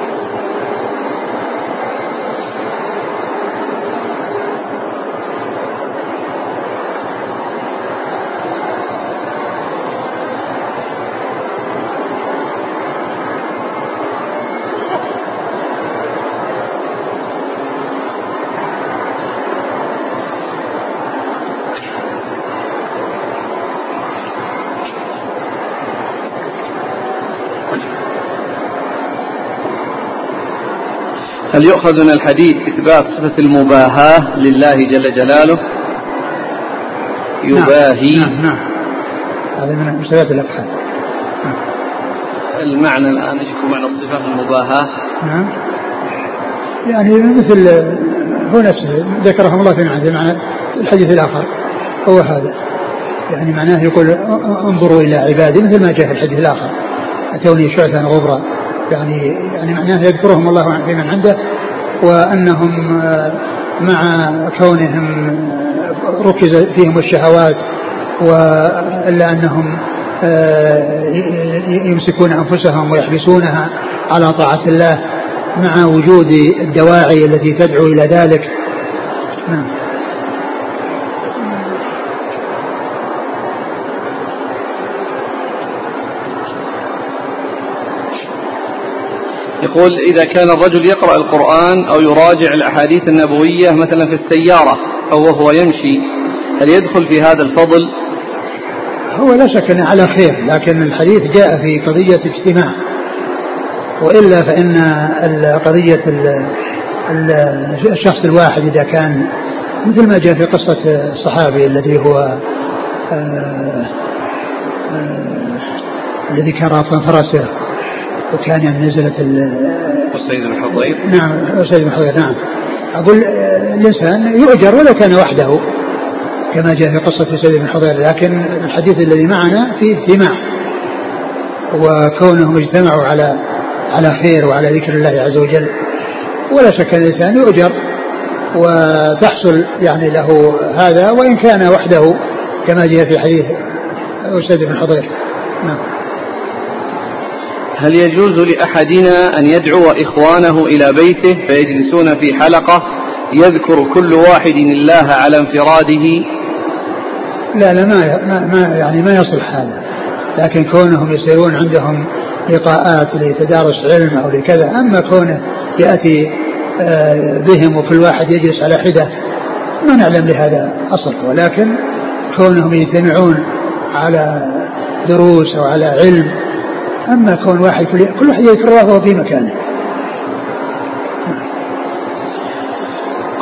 هل يؤخذ من الحديث إثبات صفة المباهاة لله جل جلاله؟ يباهي. نعم نعم, نعم. هذا من مستويات الأبحاث. نعم. المعنى الآن إيش معنى الصفة المباهاة؟ نعم. يعني مثل هو نفسه ذكرهم الله في معنى معنى الحديث الآخر. هو هذا. يعني معناه يقول انظروا إلى عبادي مثل ما جاء في الحديث الآخر. أتوني شعثا غبرا. يعني يعني معناه يذكرهم الله في من عنده وأنهم آه، مع كونهم آه، ركز فيهم الشهوات وإلا أنهم آه، يمسكون أنفسهم ويحبسونها على طاعة الله مع وجود الدواعي التي تدعو إلى ذلك. نعم. يقول إذا كان الرجل يقرأ القرآن أو يراجع الأحاديث النبوية مثلا في السيارة أو وهو يمشي هل يدخل في هذا الفضل؟ هو لا شك أنه على خير لكن الحديث جاء في قضية اجتماع وإلا فإن قضية الشخص الواحد إذا كان مثل ما جاء في قصة الصحابي الذي هو آه، آه، الذي كان رافضا فرسه وكان يعني نزلت السيد بن حضير. نعم السيد بن حضير نعم. أقول الإنسان يؤجر ولو كان وحده كما جاء في قصة السيد بن حضير لكن الحديث الذي معنا فيه اجتماع وكونهم اجتمعوا على على خير وعلى ذكر الله عز وجل. ولا شك أن الإنسان يؤجر وتحصل يعني له هذا وإن كان وحده كما جاء في حديث أسيد بن حضير. نعم. هل يجوز لأحدنا أن يدعو إخوانه إلى بيته فيجلسون في حلقة يذكر كل واحد الله على انفراده؟ لا لا ما, ما يعني ما يصلح هذا. لكن كونهم يصيرون عندهم لقاءات لتدارس علم أو لكذا أما كونه يأتي آه، بهم وكل واحد يجلس على حدة ما نعلم لهذا أصل. ولكن كونهم يجتمعون على دروس أو على علم أما كون واحد كل, واحد يذكر الله وهو في مكانه.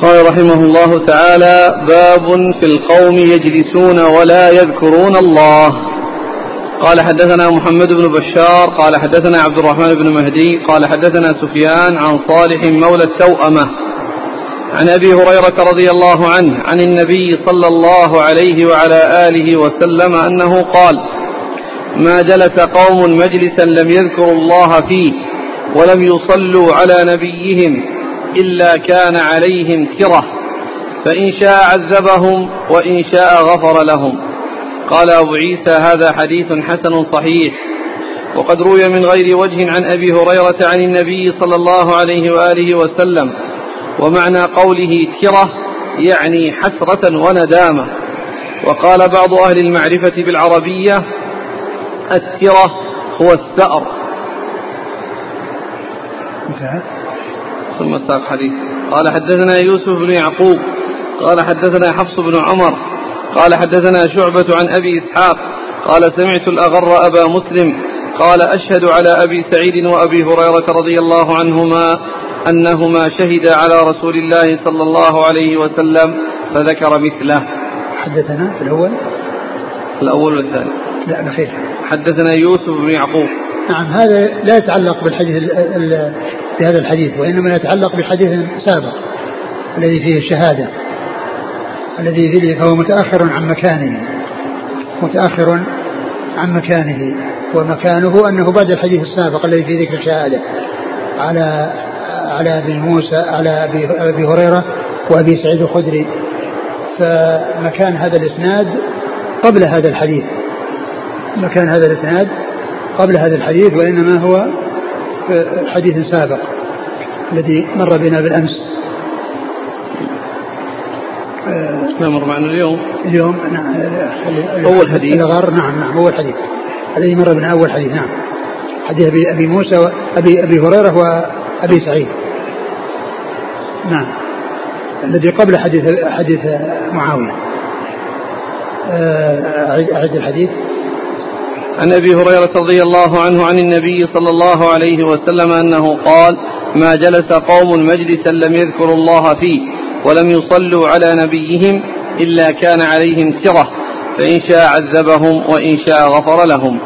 قال رحمه الله تعالى باب في القوم يجلسون ولا يذكرون الله. قال حدثنا محمد بن بشار قال حدثنا عبد الرحمن بن مهدي قال حدثنا سفيان عن صالح مولى التوأمة عن أبي هريرة رضي الله عنه عن النبي صلى الله عليه وعلى آله وسلم أنه قال ما جلس قوم مجلسا لم يذكروا الله فيه ولم يصلوا على نبيهم إلا كان عليهم كرة فإن شاء عذبهم وإن شاء غفر لهم. قال أبو عيسى هذا حديث حسن صحيح وقد روي من غير وجه عن أبي هريرة عن النبي صلى الله عليه وآله وسلم ومعنى قوله كرة يعني حسرة وندامة. وقال بعض أهل المعرفة بالعربية الترة هو الثأر. انتهى. ثم ساق حديث قال حدثنا يوسف بن يعقوب. قال حدثنا حفص بن عمر. قال حدثنا شعبة عن أبي إسحاق. قال سمعت الأغر أبا مسلم. قال أشهد على أبي سعيد وأبي هريرة رضي الله عنهما أنهما شهدا على رسول الله صلى الله عليه وسلم فذكر مثله. حدثنا في الأول. الأول والثاني. لا بخير حدثنا يوسف بن يعقوب. نعم هذا لا يتعلق بالحديث بهذا الحديث وإنما يتعلق بحديث سابق الذي فيه الشهادة الذي فيه فهو متأخر عن مكانه متأخر عن مكانه ومكانه أنه بعد الحديث السابق الذي فيه ذكر الشهادة على على أبي موسى على أبي هريرة وأبي سعيد الخدري. فمكان هذا الإسناد قبل هذا الحديث. مكان هذا الإسناد قبل هذا الحديث وإنما هو حديث سابق الذي مر بنا بالأمس. ما مر معنا اليوم؟ اليوم نعم. أول حديث. الغار نعم نعم أول حديث. الذي مر بنا أول حديث نعم. حديث ابي أبي موسى وابي ابي هريرة وابي سعيد. نعم. الذي قبل حديث حديث معاوية. آه، أعد الحديث. عن أبي هريرة رضي الله عنه عن النبي صلى الله عليه وسلم أنه قال ما جلس قوم مجلسا لم يذكروا الله فيه ولم يصلوا على نبيهم إلا كان عليهم تره فإن شاء عذبهم وإن شاء غفر لهم.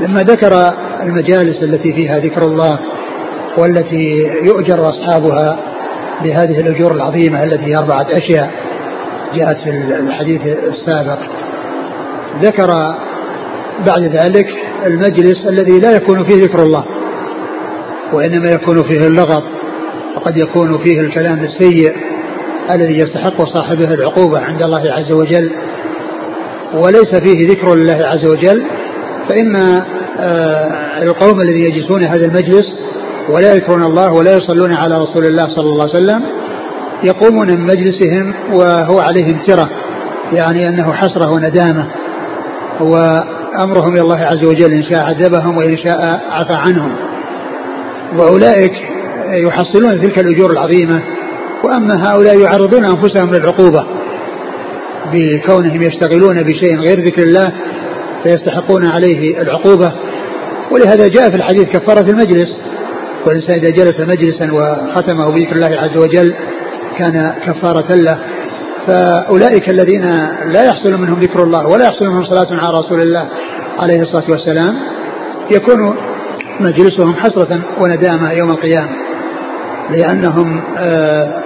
لما ذكر المجالس التي فيها ذكر الله والتي يؤجر أصحابها بهذه الأجور العظيمة التي هي أربعة أشياء جاءت في الحديث السابق ذكر بعد ذلك المجلس الذي لا يكون فيه ذكر الله وإنما يكون فيه اللغط وقد يكون فيه الكلام السيء الذي يستحق صاحبه العقوبة عند الله عز وجل. وليس فيه ذكر لله عز وجل فإن آه، القوم الذين يجلسون هذا المجلس ولا يذكرون الله ولا يصلون على رسول الله صلى الله عليه وسلم يقومون من مجلسهم وهو عليهم ترة يعني أنه حسرة وندامة وأمرهم إلى الله عز وجل إن شاء عذبهم وإن شاء عفى عنهم. وأولئك يحصلون تلك الأجور العظيمة. وأما هؤلاء يعرضون أنفسهم للعقوبة بكونهم يشتغلون بشيء غير ذكر الله فيستحقون عليه العقوبة. ولهذا جاء في الحديث كفارة المجلس. والإنسان إذا جلس مجلسا وختمه بذكر الله عز وجل كان كفارة له. فأولئك الذين لا يحصل منهم ذكر الله ولا يحصل منهم صلاة على رسول الله عليه الصلاة والسلام يكون مجلسهم حسرة وندامة يوم القيامة لأنهم آه،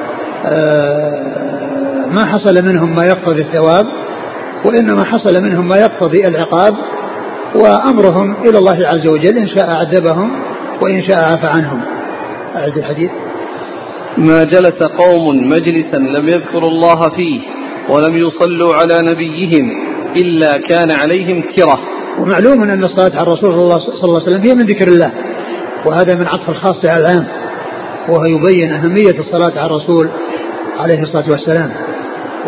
آه، ما حصل منهم ما يقتضي الثواب وإنما حصل منهم ما يقتضي العقاب وأمرهم إلى الله عز وجل إن شاء عذبهم وإن شاء عفى عنهم. أعد الحديث. ما جلس قوم مجلسا لم يذكروا الله فيه ولم يصلوا على نبيهم إلا كان عليهم كرة. ومعلوم أن الصلاة على الرسول صلى الله عليه وسلم هي من ذكر الله وهذا من عطف الخاص على العام وهو يبين أهمية الصلاة على الرسول عليه الصلاة والسلام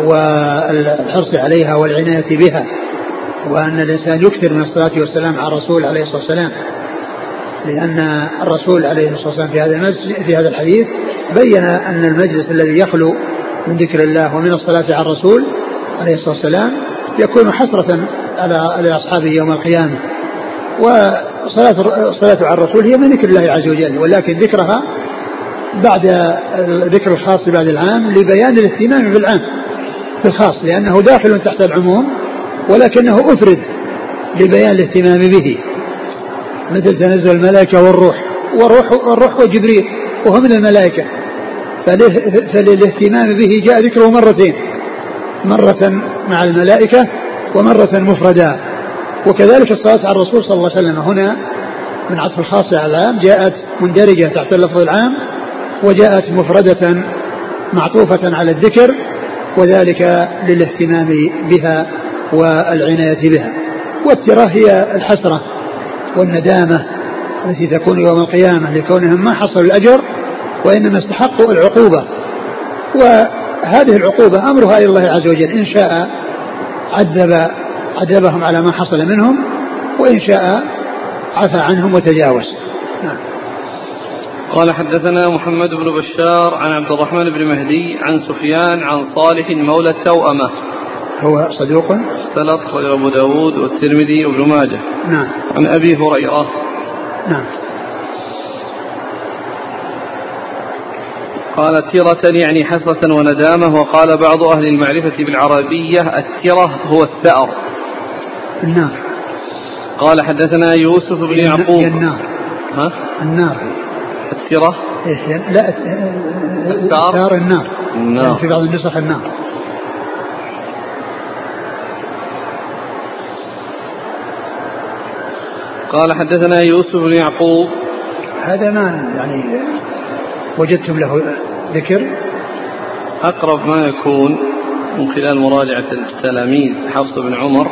والحرص عليها والعناية بها وأن الإنسان يكثر من الصلاة والسلام على الرسول عليه الصلاة والسلام. لأن الرسول عليه الصلاة والسلام في هذا في هذا الحديث بين أن المجلس الذي يخلو من ذكر الله ومن الصلاة على الرسول عليه الصلاة والسلام يكون حسرة على أصحابه يوم القيامة. وصلاة الصلاة على الرسول هي من ذكر الله عز وجل ولكن ذكرها بعد ذكر الخاص بعد العام لبيان الاهتمام بالعام بالخاص لأنه داخل تحت العموم ولكنه أفرد لبيان الاهتمام به. مثل تنزل الملائكة والروح. والروح والروح وجبريل وهو من الملائكة. فللاهتمام به جاء ذكره مرتين. مرة مع الملائكة ومرة مفردا وكذلك الصلاة على الرسول صلى الله عليه وسلم. هنا من عطف الخاص على العام جاءت مندرجة تحت اللفظ العام وجاءت مفردة معطوفة على الذكر وذلك للاهتمام بها والعناية بها. والتراه هي الحسرة. والندامة التي تكون يوم القيامة لكونهم ما حصلوا الأجر وإنما استحقوا العقوبة. وهذه العقوبة أمرها إلى الله عز وجل. إن شاء عذب عذبهم على ما حصل منهم وإن شاء عفى عنهم وتجاوز. نعم. قال حدثنا محمد بن بشار عن عبد الرحمن بن مهدي عن سفيان عن صالح مولى التوأمة. هو صدوق؟ اختلط خرج أبو داود والترمذي وابن ماجه. نعم. عن أبي هريرة. نعم. قال تيرة يعني حسرة وندامة وقال بعض أهل المعرفة بالعربية الترة هو الثأر. النار. قال حدثنا يوسف بن يعقوب. النار. ها؟ النار. الترة إيش لا الثأر النار. النار. يعني في بعض النسخ النار. قال حدثنا يوسف بن يعقوب هذا ما يعني وجدتم له ذكر أقرب ما يكون من خلال مراجعة التلاميذ حفص بن عمر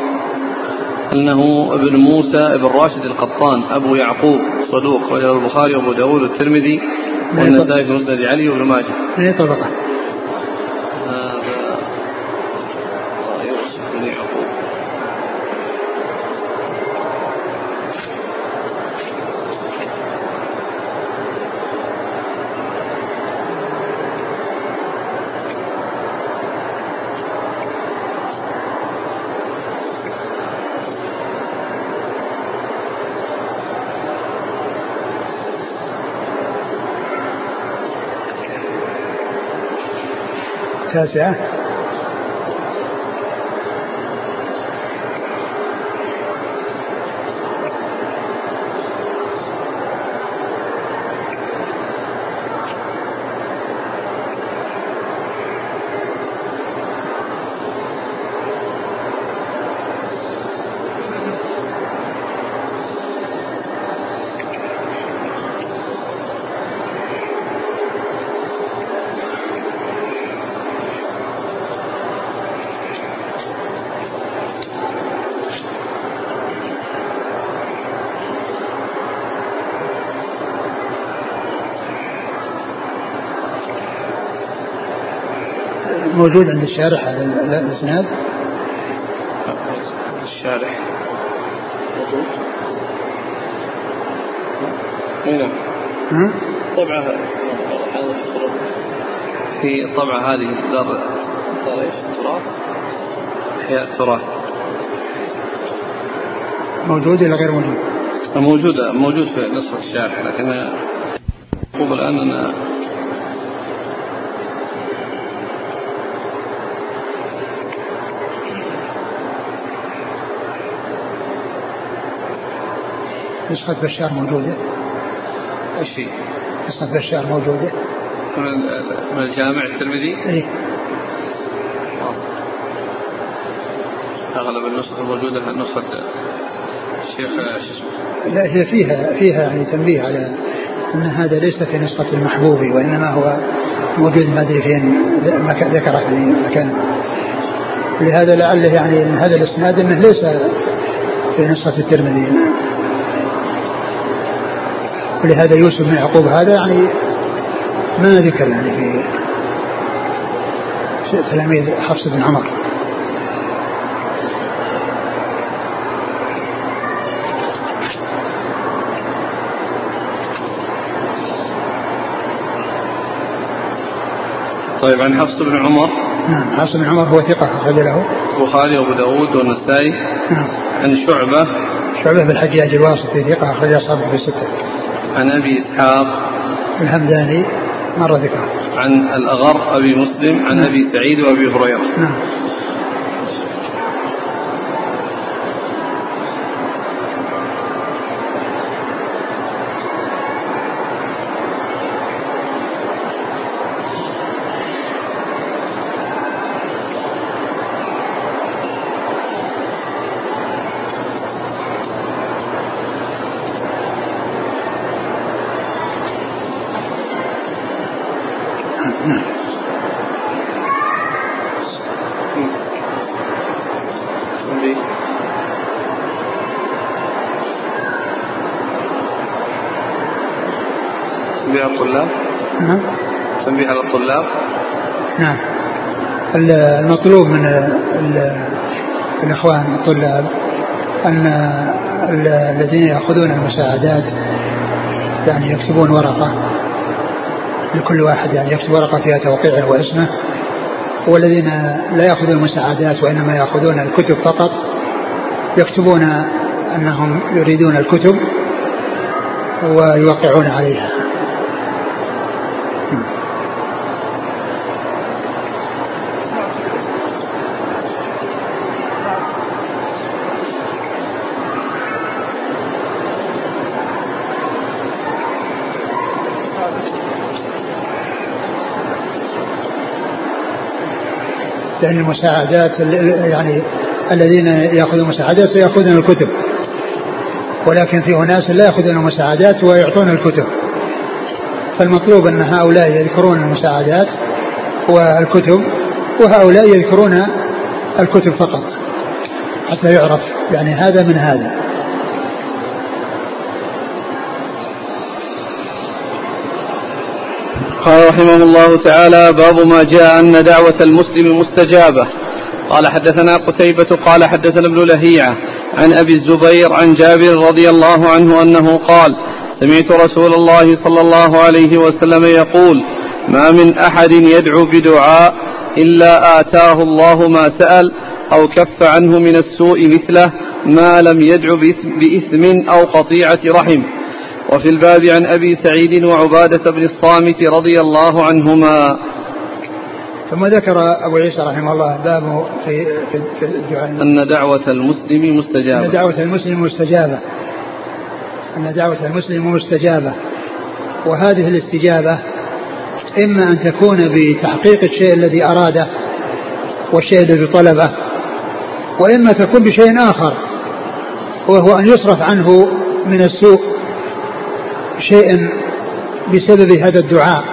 أنه ابن موسى بن راشد القطان أبو يعقوب صدوق رجل البخاري وأبو داود والترمذي والنسائي في مسند علي وابن ماجه. من أي طبقة؟ التاسعة موجود عند الشارح هذا الإسناد؟ الشارح. هنا ها؟ طبعة في الطبعة هذه دار. دار إيش؟ التراث احياء التراث موجود ولا غير موجود؟ موجود موجود في نسخة الشارح لكن الآن أنا نسخة بشار موجودة؟ إيش هي؟ نسخة بشار موجودة؟ من من الجامع الترمذي؟ إي. أغلب النسخ الموجودة نسخة الشيخ شو اسمه؟ لا هي فيها فيها يعني تنبيه على أن هذا ليس في نسخة المحبوب وإنما هو موجود ما أدري فين ذكره في مكان. لهذا لعله يعني من هذا الإسناد إنه ليس في نسخة الترمذي. ولهذا يوسف بن يعقوب هذا يعني ما ذكر يعني في تلاميذ حفص بن عمر. طيب عن حفص بن عمر. نعم حفص بن عمر هو ثقة أخرج له. البخاري وأبو داود والنسائي. نعم. عن شعبة. شعبة بن الحجاج الواسطي ثقة أخرج أصحابه في الستة. عن أبي إسحاق الهمداني مر ذكره. عن الأغر أبي مسلم عن نعم. أبي سعيد وأبي هريرة. نعم تنبيه. تنبيه على الطلاب نعم تنبيه على الطلاب نعم ال- المطلوب من ال- الإخوان الطلاب أن ال- الذين يأخذون المساعدات يعني يكتبون ورقة لكل واحد يعني يكتب ورقة فيها توقيعه واسمه والذين لا يأخذون المساعدات وإنما يأخذون الكتب فقط يكتبون أنهم يريدون الكتب ويوقعون عليها. لأن المساعدات ال- يعني الذين يأخذون مساعدات سيأخذون الكتب. ولكن في أناس لا يأخذون المساعدات ويعطون الكتب. فالمطلوب أن هؤلاء يذكرون المساعدات والكتب وهؤلاء يذكرون الكتب فقط حتى يعرف. يعني هذا من هذا. قال رحمه الله تعالى باب ما جاء أن دعوة المسلم مستجابة. قال حدثنا قتيبة قال حدثنا ابن لهيعة عن أبي الزبير عن جابر رضي الله عنه أنه قال سمعت رسول الله صلى الله عليه وسلم يقول ما من أحد يدعو بدعاء إلا آتاه الله ما سأل أو كف عنه من السوء مثله ما لم يدع بإثم, بإثم أو قطيعة رحم. وفي الباب عن أبي سعيد وعبادة بن الصامت رضي الله عنهما. ثم ذكر أبو عيسى رحمه الله بابه في في, في الدعاء أن دعوة المسلم أن مستجابة دعوة المسلم مستجابة. أن دعوة المسلم مستجابة. وهذه الاستجابة إما أن تكون بتحقيق الشيء الذي أراده والشيء الذي طلبه وإما تكون بشيء آخر وهو أن يصرف عنه من السوء. شيء بسبب هذا الدعاء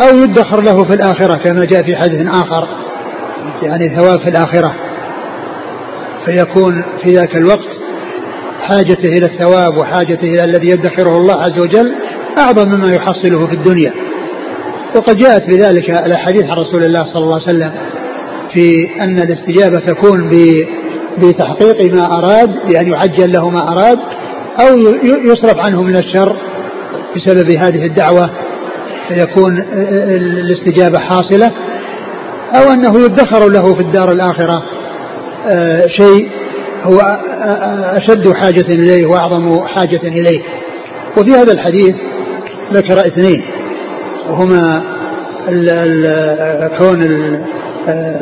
أو يدخر له في الآخرة كما جاء في حديث آخر يعني ثواب في الآخرة. فيكون في ذاك الوقت حاجته إلى الثواب وحاجته إلى الذي يدخره الله عز وجل أعظم مما يحصله في الدنيا. وقد جاءت بذلك الأحاديث عن رسول الله صلى الله عليه وسلم في أن الاستجابة تكون بتحقيق ما أراد بأن يعجل له ما أراد أو يصرف عنه من الشر بسبب هذه الدعوة فيكون الاستجابة حاصلة أو أنه يدخر له في الدار الآخرة آه، شيء هو أشد حاجة إليه وأعظم حاجة إليه. وفي هذا الحديث ذكر اثنين وهما كون آه،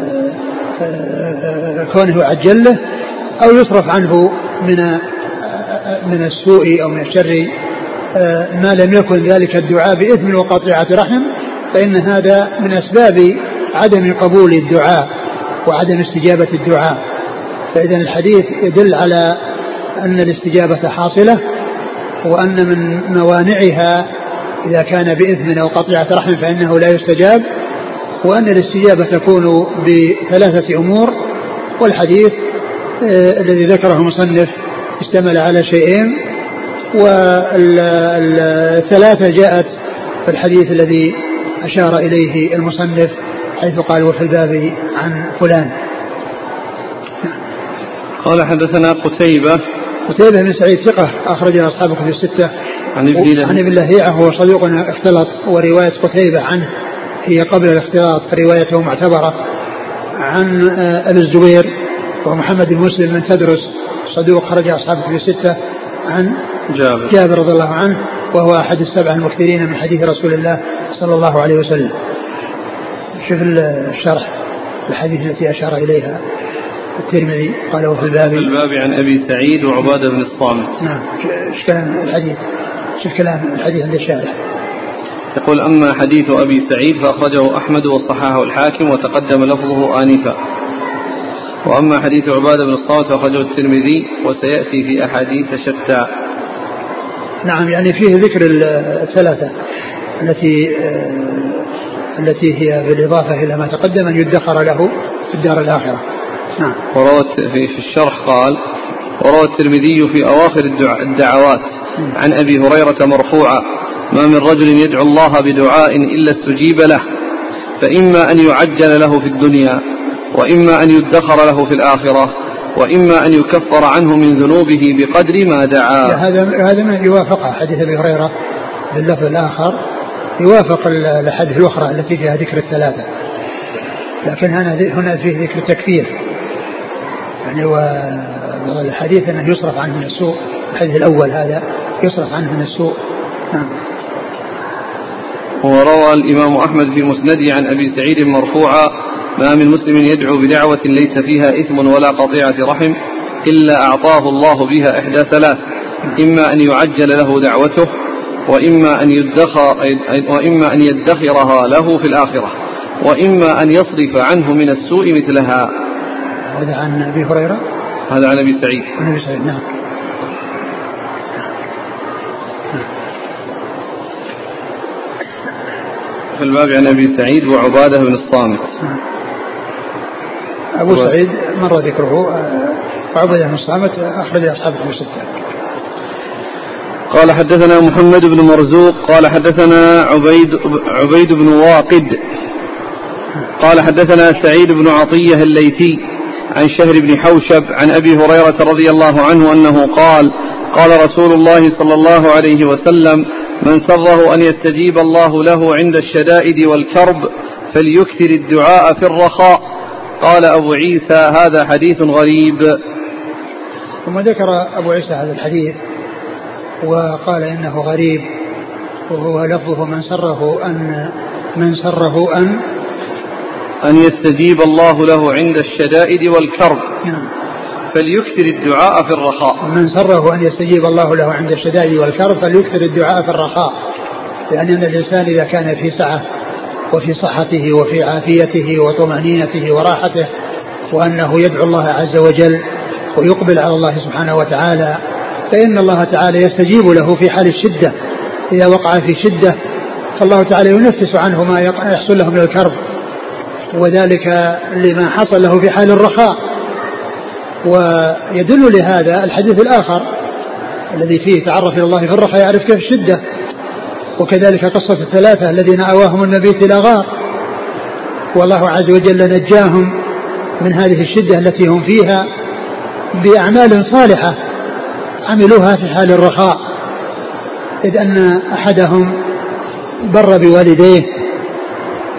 آه، كونه يعجل له أو يصرف عنه من من السوء أو من الشر آه، ما لم يكن ذلك الدعاء بإثم وقطيعة رحم فإن هذا من أسباب عدم قبول الدعاء وعدم استجابة الدعاء. فإذا الحديث يدل على أن الاستجابة حاصلة وأن من موانعها إذا كان بإثم أو قطيعة رحم فإنه لا يستجاب وأن الاستجابة تكون بثلاثة أمور والحديث آه، الذي ذكره المصنف اشتمل على شيئين والثلاثة جاءت في الحديث الذي أشار إليه المصنف حيث قال وفي الباب عن فلان. قال حدثنا قتيبة. قتيبة بن سعيد ثقة أخرج له أصحاب الكتب الستة. عن ابن لهيعة. عن ابن لهيعة هو صدوق اختلط ورواية قتيبة عنه هي قبل الاختلاط فروايته معتبرة عن آه، أبي الزبير ومحمد بن مسلم بن تدرس صدوق خرج أصحاب الكتب الستة عن جابر. جابر رضي الله عنه وهو أحد السبعة المكثرين من حديث رسول الله صلى الله عليه وسلم. شوف الشرح الحديث التي أشار إليها الترمذي قال وفي الباب. في الباب عن أبي سعيد وعبادة بن الصامت. نعم. إيش كلام الحديث؟ شوف كلام الحديث عند الشارح يقول أما حديث أبي سعيد فأخرجه أحمد وصححه الحاكم وتقدم لفظه آنفا. وأما حديث عبادة بن الصامت فأخرجه الترمذي وسيأتي في أحاديث شتى. نعم يعني فيه ذكر الثلاثة التي آه، التي هي بالإضافة إلى ما تقدم أن يدخر له في الدار الآخرة. نعم. وروى في الشرح قال وروى الترمذي في أواخر الدعوات عن أبي هريرة مرفوعا ما من رجل يدعو الله بدعاء إلا استجيب له فإما أن يعجل له في الدنيا. وإما أن يدخر له في الآخرة وإما أن يكفر عنه من ذنوبه بقدر ما دعا. هذا هذا من يوافق حديث أبي هريرة باللفظ الآخر يوافق الأحاديث الأخرى التي فيها ذكر الثلاثة. لكن هنا هنا فيه ذكر التكفير يعني والحديث أنه يصرف عنه من السوء الحديث الأول هذا يصرف عنه من السوء. نعم. وروى الإمام أحمد في مسنده عن أبي سعيد مرفوعا ما من مسلم يدعو بدعوة ليس فيها إثم ولا قطيعة رحم إلا أعطاه الله بها إحدى ثلاث إما أن يعجل له دعوته وإما أن يدخر وإما أن يدخرها له في الآخرة وإما أن يصرف عنه من السوء مثلها. هذا عن أبي هريرة؟ هذا عن أبي سعيد. عن أبي سعيد نعم. في الباب عن أبي سعيد وعبادة بن الصامت. نعم. أبو سعيد مر ذكره وعبادة بن الصامت أخرج أصحابه الستة. قال حدثنا محمد بن مرزوق قال حدثنا عبيد عبيد بن واقد. قال حدثنا سعيد بن عطية الليثي عن شهر بن حوشب عن أبي هريرة رضي الله عنه أنه قال قال رسول الله صلى الله عليه وسلم من سره أن يستجيب الله له عند الشدائد والكرب فليكثر الدعاء في الرخاء. قال أبو عيسى هذا حديث غريب. ثم ذكر أبو عيسى هذا الحديث وقال إنه غريب وهو لفظه من سره أن من سره أن أن يستجيب الله له عند الشدائد والكرب. نعم. فليكثر الدعاء في الرخاء. من سره أن يستجيب الله له عند الشدائد والكرب فليكثر الدعاء في الرخاء لأن الإنسان إذا كان في سعة وفي صحته وفي عافيته وطمأنينته وراحته وأنه يدعو الله عز وجل ويقبل على الله سبحانه وتعالى فإن الله تعالى يستجيب له في حال الشدة إذا وقع في شدة فالله تعالى ينفس عنه ما يحصل له من الكرب وذلك لما حصل له في حال الرخاء. ويدل لهذا الحديث الآخر الذي فيه تعرف إلى الله في الرخاء يعرف كيف الشدة. وكذلك قصة الثلاثة الذين أواهم المبيت إلى غار والله عز وجل نجاهم من هذه الشدة التي هم فيها بأعمال صالحة عملوها في حال الرخاء. إذ أن أحدهم بر بوالديه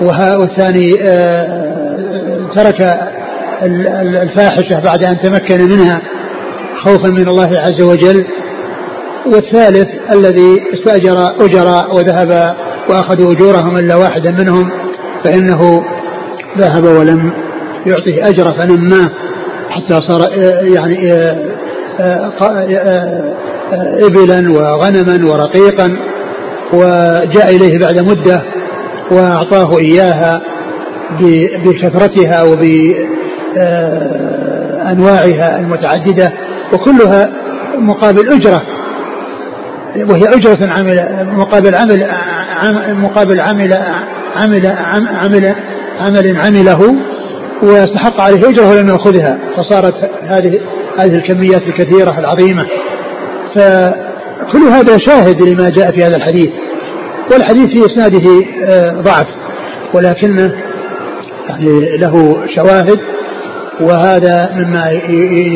والثاني آه، ترك الفاحشة بعد أن تمكن منها خوفا من الله عز وجل. والثالث الذي استأجر أجراء وذهب وأخذوا أجورهم إلا واحدا منهم فإنه ذهب ولم يعطيه أجر فنماه حتى صار آه، يعني آه، إبلا وغنما ورقيقا وجاء إليه بعد مدة وأعطاه إياها بكثرتها وبأنواعها المتعددة وكلها مقابل أجرة. وهي أجرة عمل مقابل عمل مقابل عمل عمل عمل عمل عمله واستحق عليه أجرة ولم يأخذها فصارت هذه هذه الكميات الكثيرة العظيمة. فكل هذا شاهد لما جاء في هذا الحديث والحديث في إسناده آه، ضعف ولكنه يعني له شواهد وهذا مما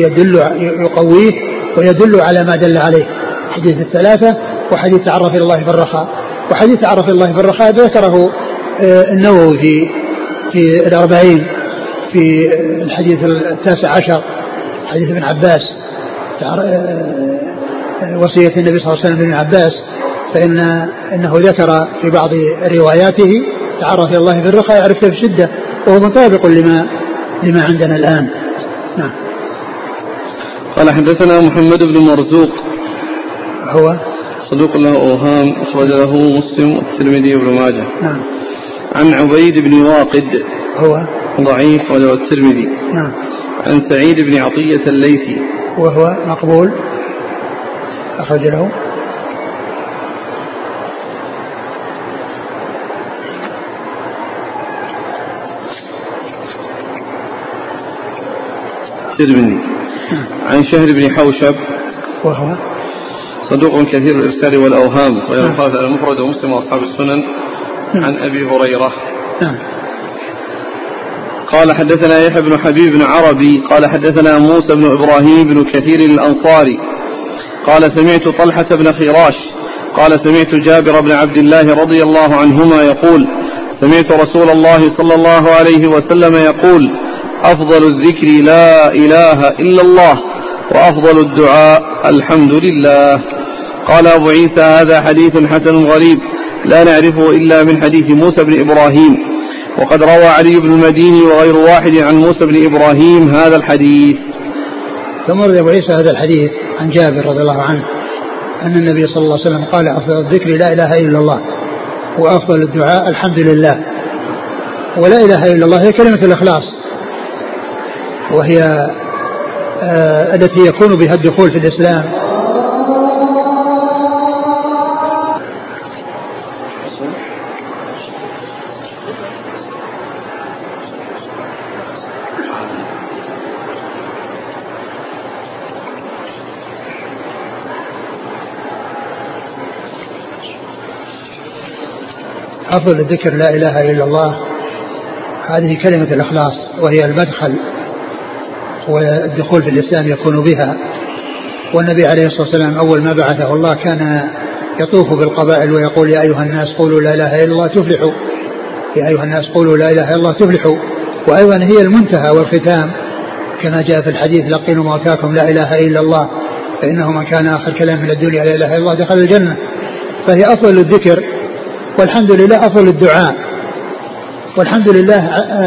يدل يقويه ويدل على ما دل عليه. حديث الثلاثة وحديث تعرف إلى الله في الرخاء وحديث تعرف إلى الله في الرخاء ذكره آه، النووي في في الأربعين في الحديث التاسع عشر حديث ابن عباس. آه، وصية النبي صلى الله عليه وسلم لابن عباس. فإن إنه ذكر في بعض رواياته تعرف إلى الله في الرخاء يعرفك في الشدة وهو مطابق لما لما عندنا الآن. نعم. قال حدثنا محمد بن مرزوق هو؟ صدوق له أوهام أخرج له مسلم والترمذي وابن ماجه. نعم. عن عبيد بن واقد. هو؟ ضعيف وله الترمذي. نعم. عن سعيد بن عطية الليثي. وهو مقبول؟ أخرج له. الترمذي عن شهر بن حوشب. وهو؟ صدوق كثير الإرسال والأوهام. وله الخالف المفرد ومسلم وأصحاب السنن عن أبي هريرة. نعم. قال حدثنا يحيى بن حبيب بن عربي قال حدثنا موسى بن إبراهيم بن كثير الأنصاري. قال سمعت طلحة بن خراش قال سمعت جابر بن عبد الله رضي الله عنهما يقول سمعت رسول الله صلى الله عليه وسلم يقول أفضل الذكر لا إله إلا الله وأفضل الدعاء الحمد لله. قال أبو عيسى هذا حديث حسن غريب لا نعرفه إلا من حديث موسى بن إبراهيم. وقد روى علي بن المديني وغير واحد عن موسى بن إبراهيم هذا الحديث. ثم ورد أبو عيسى هذا الحديث عن جابر رضي الله عنه أن النبي صلى الله عليه وسلم قال أفضل الذكر لا إله إلا الله وأفضل الدعاء الحمد لله. ولا إله إلا الله هي كلمة الإخلاص وهي آه التي يكون بها الدخول في الإسلام. أفضل الذكر لا إله إلا الله. هذه كلمة الإخلاص وهي المدخل والدخول في الإسلام يكون بها. والنبي عليه الصلاة والسلام أول ما بعثه الله كان يطوف بالقبائل ويقول يا أيها الناس قولوا لا إله إلا الله تفلحوا. يا أيها الناس قولوا لا إله إلا الله تفلحوا. وأيضا هي المنتهى والختام. كما جاء في الحديث لقنوا موتاكم لا إله إلا الله فإنه من كان آخر كلام من الدنيا لا إله إلا الله دخل الجنة. فهي أفضل الذكر. والحمد لله أفضل الدعاء. والحمد لله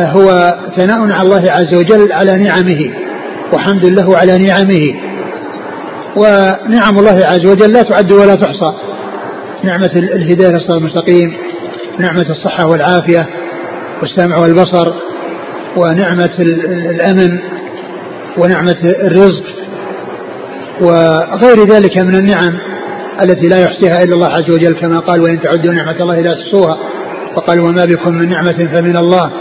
هو ثناء على الله عز وجل على نعمه وحمد له على نعمه. ونعم الله عز وجل لا تعد ولا تحصى نعمة الهداية للصراط المستقيم نعمة الصحة والعافية والسمع والبصر ونعمة الأمن ونعمة الرزق وغير ذلك من النعم. التي لا يحصيها إلا الله عز وجل كما قال وإن تعدوا نعمة الله لا تحصوها. وقال وما بكم من نعمة فمن الله.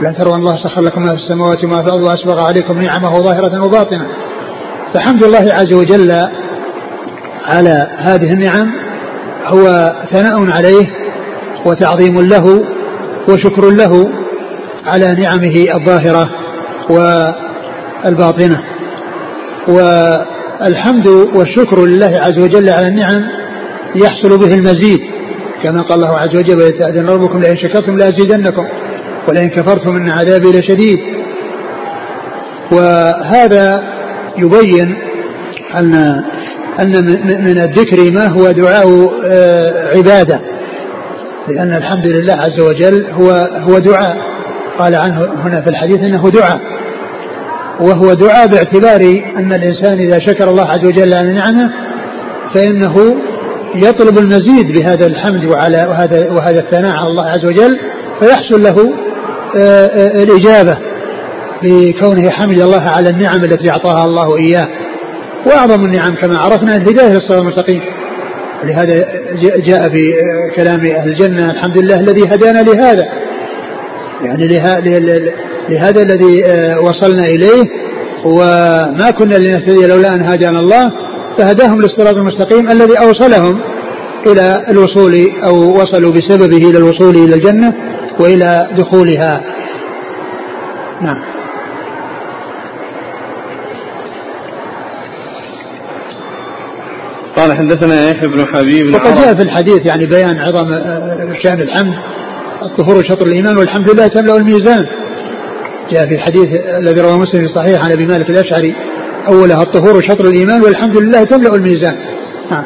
لن تروا الله سخر لكم ما في السماوات وما في الأرض وأسبغ عليكم نعمه ظاهرة وباطنة. فحمد الله عز وجل على هذه النعم هو ثناء عليه وتعظيم له وشكر له على نعمه الظاهرة والباطنة. والحمد والشكر لله عز وجل على النعم يحصل به المزيد. كما قال الله عز وجل ويتأذن ربكم لئن شكرتم لأزيدنكم ولئن كفرتم إن عذابي لشديد. وهذا يبين أن أن من الذكر ما هو دعاء عبادة. لأن الحمد لله عز وجل هو هو دعاء. قال عنه هنا في الحديث أنه دعاء. وهو دعاء باعتبار أن الإنسان إذا شكر الله عز وجل على نعمه فإنه يطلب المزيد بهذا الحمد وعلى وهذا وهذا الثناء على الله عز وجل فيحصل له الإجابة بكونه حمد الله على النعم التي أعطاها الله إياه. وأعظم النعم كما عرفنا الهداية للصراط المستقيم. لهذا جاء في كلام أهل الجنة الحمد لله الذي هدانا لهذا. يعني لهذا الذي وصلنا إليه وما كنا لنهتدي لولا أن هدانا الله فهداهم للصراط المستقيم الذي أوصلهم إلى الوصول أو وصلوا بسببه إلى الوصول إلى الجنة وإلى دخولها. نعم. قال حدثنا يحيى بن حبيب وقد جاء في الحديث يعني بيان عظم شأن الحمد الطهور شطر الإيمان والحمد لله تملأ الميزان. جاء في الحديث الذي رواه مسلم في الصحيح عن أبي مالك الأشعري. أولها الطهور شطر الإيمان والحمد لله تملأ الميزان. نعم.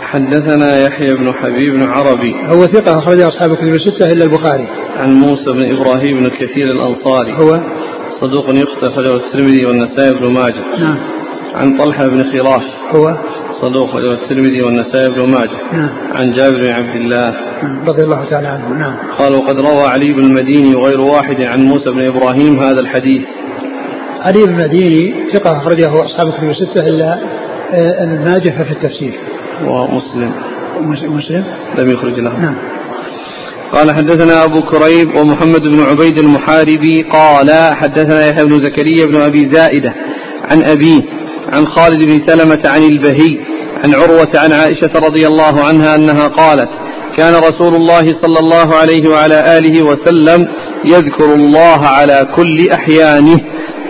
حدثنا يحيى بن حبيب بن عربي. هو ثقة أخرج أصحاب الكتب الستة إلا البخاري. عن موسى بن إبراهيم بن كثير الأنصاري. هو. صدوق يخطئ أخرجه الترمذي والنسائي بن ماجه. نعم. عن طلحة بن خراش. هو؟ صدوق الترمذي والنسائي بن ماجه. نعم. عن جابر بن عبد الله. نعم. رضي الله تعالى عنه. نعم. قال وقد روى علي بن المديني وغير واحد عن موسى بن إبراهيم هذا الحديث. علي بن المديني ثقة أخرجه أصحاب الكتب الستة إلا آه، ابن ماجه ففي التفسير. ومسلم. ومس- مسلم؟ لم يخرج له. نعم. قال حدثنا أبو كريب ومحمد بن عبيد المحاربي. قال حدثنا يحيى بن زكريا بن أبي زائدة عن أبيه عن خالد بن سلمة عن البهي عن عروة عن عائشة رضي الله عنها أنها قالت كان رسول الله صلى الله عليه وعلى آله وسلم يذكر الله على كل أحيانه.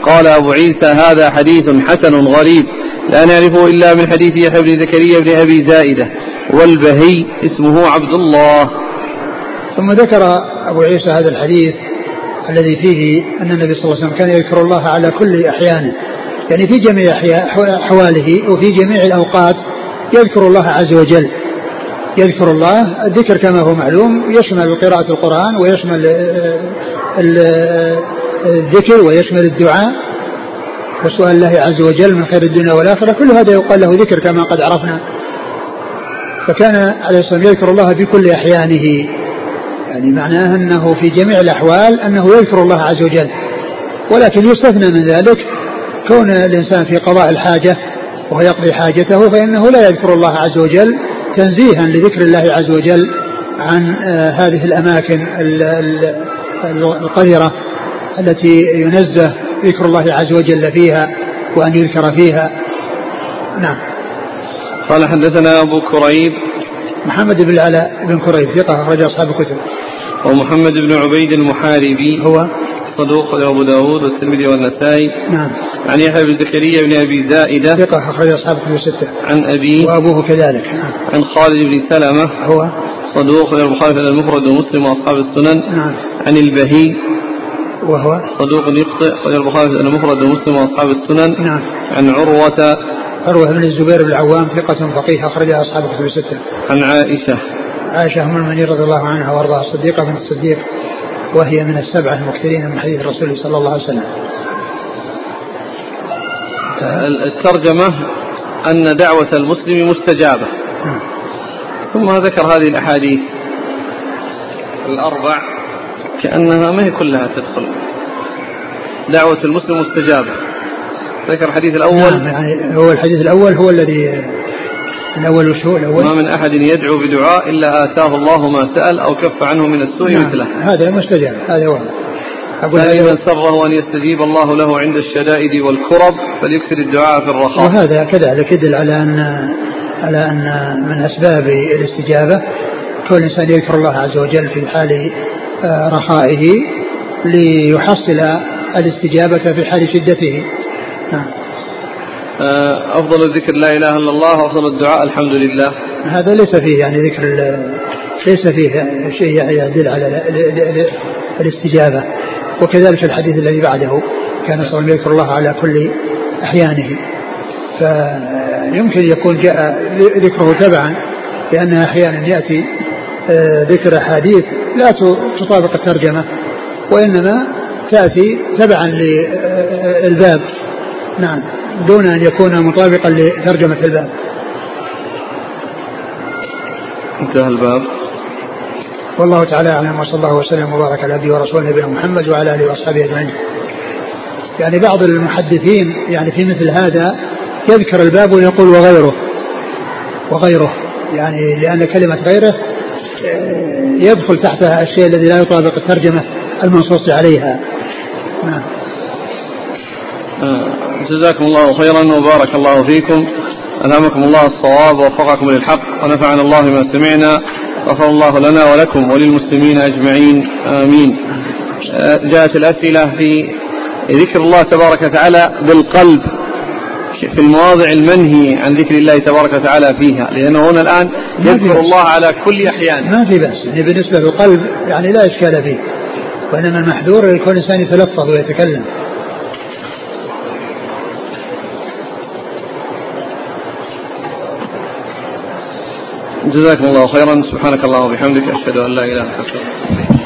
قال أبو عيسى هذا حديث حسن غريب لا نعرفه إلا من حديث يحيى بن زكريا بن أبي زائدة والبهي اسمه عبد الله. ثم ذكر أبو عيسى هذا الحديث الذي فيه أن النبي صلى الله عليه وسلم كان يذكر الله على كل أحيانه يعني في جميع أحواله وفي جميع الأوقات يذكر الله عز وجل. يذكر الله الذكر كما هو معلوم يشمل قراءة القرآن ويشمل آه، آه، الذكر ويشمل الدعاء. وسؤال الله عز وجل من خير الدنيا والآخرة كل هذا يقال له ذكر كما قد عرفنا. فكان عليه الصلاة والسلام يذكر الله في كل أحيانه. يعني معناه أنه في جميع الأحوال أنه يذكر الله عز وجل. ولكن يستثنى من ذلك كون الإنسان في قضاء الحاجة وهو يقضي حاجته فإنه لا يذكر الله عز وجل تنزيها لذكر الله عز وجل عن آه، هذه الأماكن ال- ال- ال- القذرة التي ينزه ذكر الله عز وجل فيها وأن يذكر فيها. نعم. قال حدثنا أبو كريب. محمد بن العلاء بن كريب ثقة أخرج أصحاب الكتب. ومحمد بن عبيد المحاربي. هو صدوق أبو داود والترمذي والنسائي. نعم. عن يحيى بن زكريا بن أبي زائدة. ثقة أخرج أصحاب الكتب الستة. عن أبيه. وأبوه كذلك. نعم. عن خالد بن سلمة. هو؟ صدوق البخاري في المفرد ومسلم وأصحاب السنن. نعم. عن البهي. وهو؟ صدوق يخطئ البخاري في المفرد ومسلم وأصحاب السنن. نعم. عن عروة. عروة بن الزبير بن العوام ثقة فقيه أخرجها أصحاب الكتب الستة. عن عائشة. عائشة أم المؤمنين رضي الله عنها وأرضاها الصديقة بنت الصديق. وهي من السبعة المكثرين من حديث الرسول صلى الله عليه وسلم. الترجمة أن دعوة المسلم مستجابة. ثم ذكر هذه الأحاديث. الأربع كأنها ما هي كلها تدخل. دعوة المسلم مستجابة. ذكر الحديث الأول. نعم يعني هو الحديث الأول هو الذي الأول وش هو الأول؟ ما من أحد يدعو بدعاء إلا آتاه الله ما سأل أو كف عنه من السوء نعم. مثله. هذا مستجاب هذا واضح. أقول ثاني هذا من سره أن يستجيب الله له عند الشدائد والكرب فليكثر الدعاء في الرخاء. وهذا كذلك يدل على أن على أن من أسباب الاستجابة كون الإنسان يذكر الله عز وجل في حال آه، رخائه ليحصل الاستجابة في حال شدته. نعم. آه، أفضل الذكر لا إله إلا الله وأفضل الدعاء الحمد لله. هذا ليس فيه يعني ذكر ليس فيه شيء يعني يدل على ال- ال- ال- الاستجابة. وكذلك الحديث الذي بعده كان صلى الله يذكر الله على كل أحيانه. فيمكن يكون جاء ذكره تبعا لأن أحيانا يأتي آه، ذكر أحاديث لا تطابق الترجمة وإنما تأتي تبعا للباب. نعم دون أن يكون مطابقا لترجمة الباب انتهى الباب والله تعالى أعلم وصلى الله وسلم وبارك على عبده ورسوله نبينا محمد وعلى آله وأصحابه أجمعين. يعني بعض المحدثين يعني في مثل هذا يذكر الباب ويقول وغيره وغيره يعني لأن كلمة غيره آه، يدخل تحتها الشيء الذي لا يطابق الترجمة المنصوص عليها. نعم. جزاكم الله خيرا وبارك الله فيكم. ألهمكم الله الصواب ووفقكم للحق. ونفعنا الله بما سمعنا. غفر الله لنا ولكم وللمسلمين أجمعين. آمين. آه، جاءت الأسئلة في ذكر الله تبارك وتعالى بالقلب في المواضع المنهي عن ذكر الله تبارك وتعالى فيها لأنه هنا الآن يذكر. الله على كل أحيان. ما في بأس. يعني بالنسبة للقلب يعني لا إشكال فيه وإنما المحذور يكون الإنسان يتلفظ ويتكلم. جزاكم الله خيرا. سبحانك اللهم وبحمدك أشهد أن لا إله إلا أنت.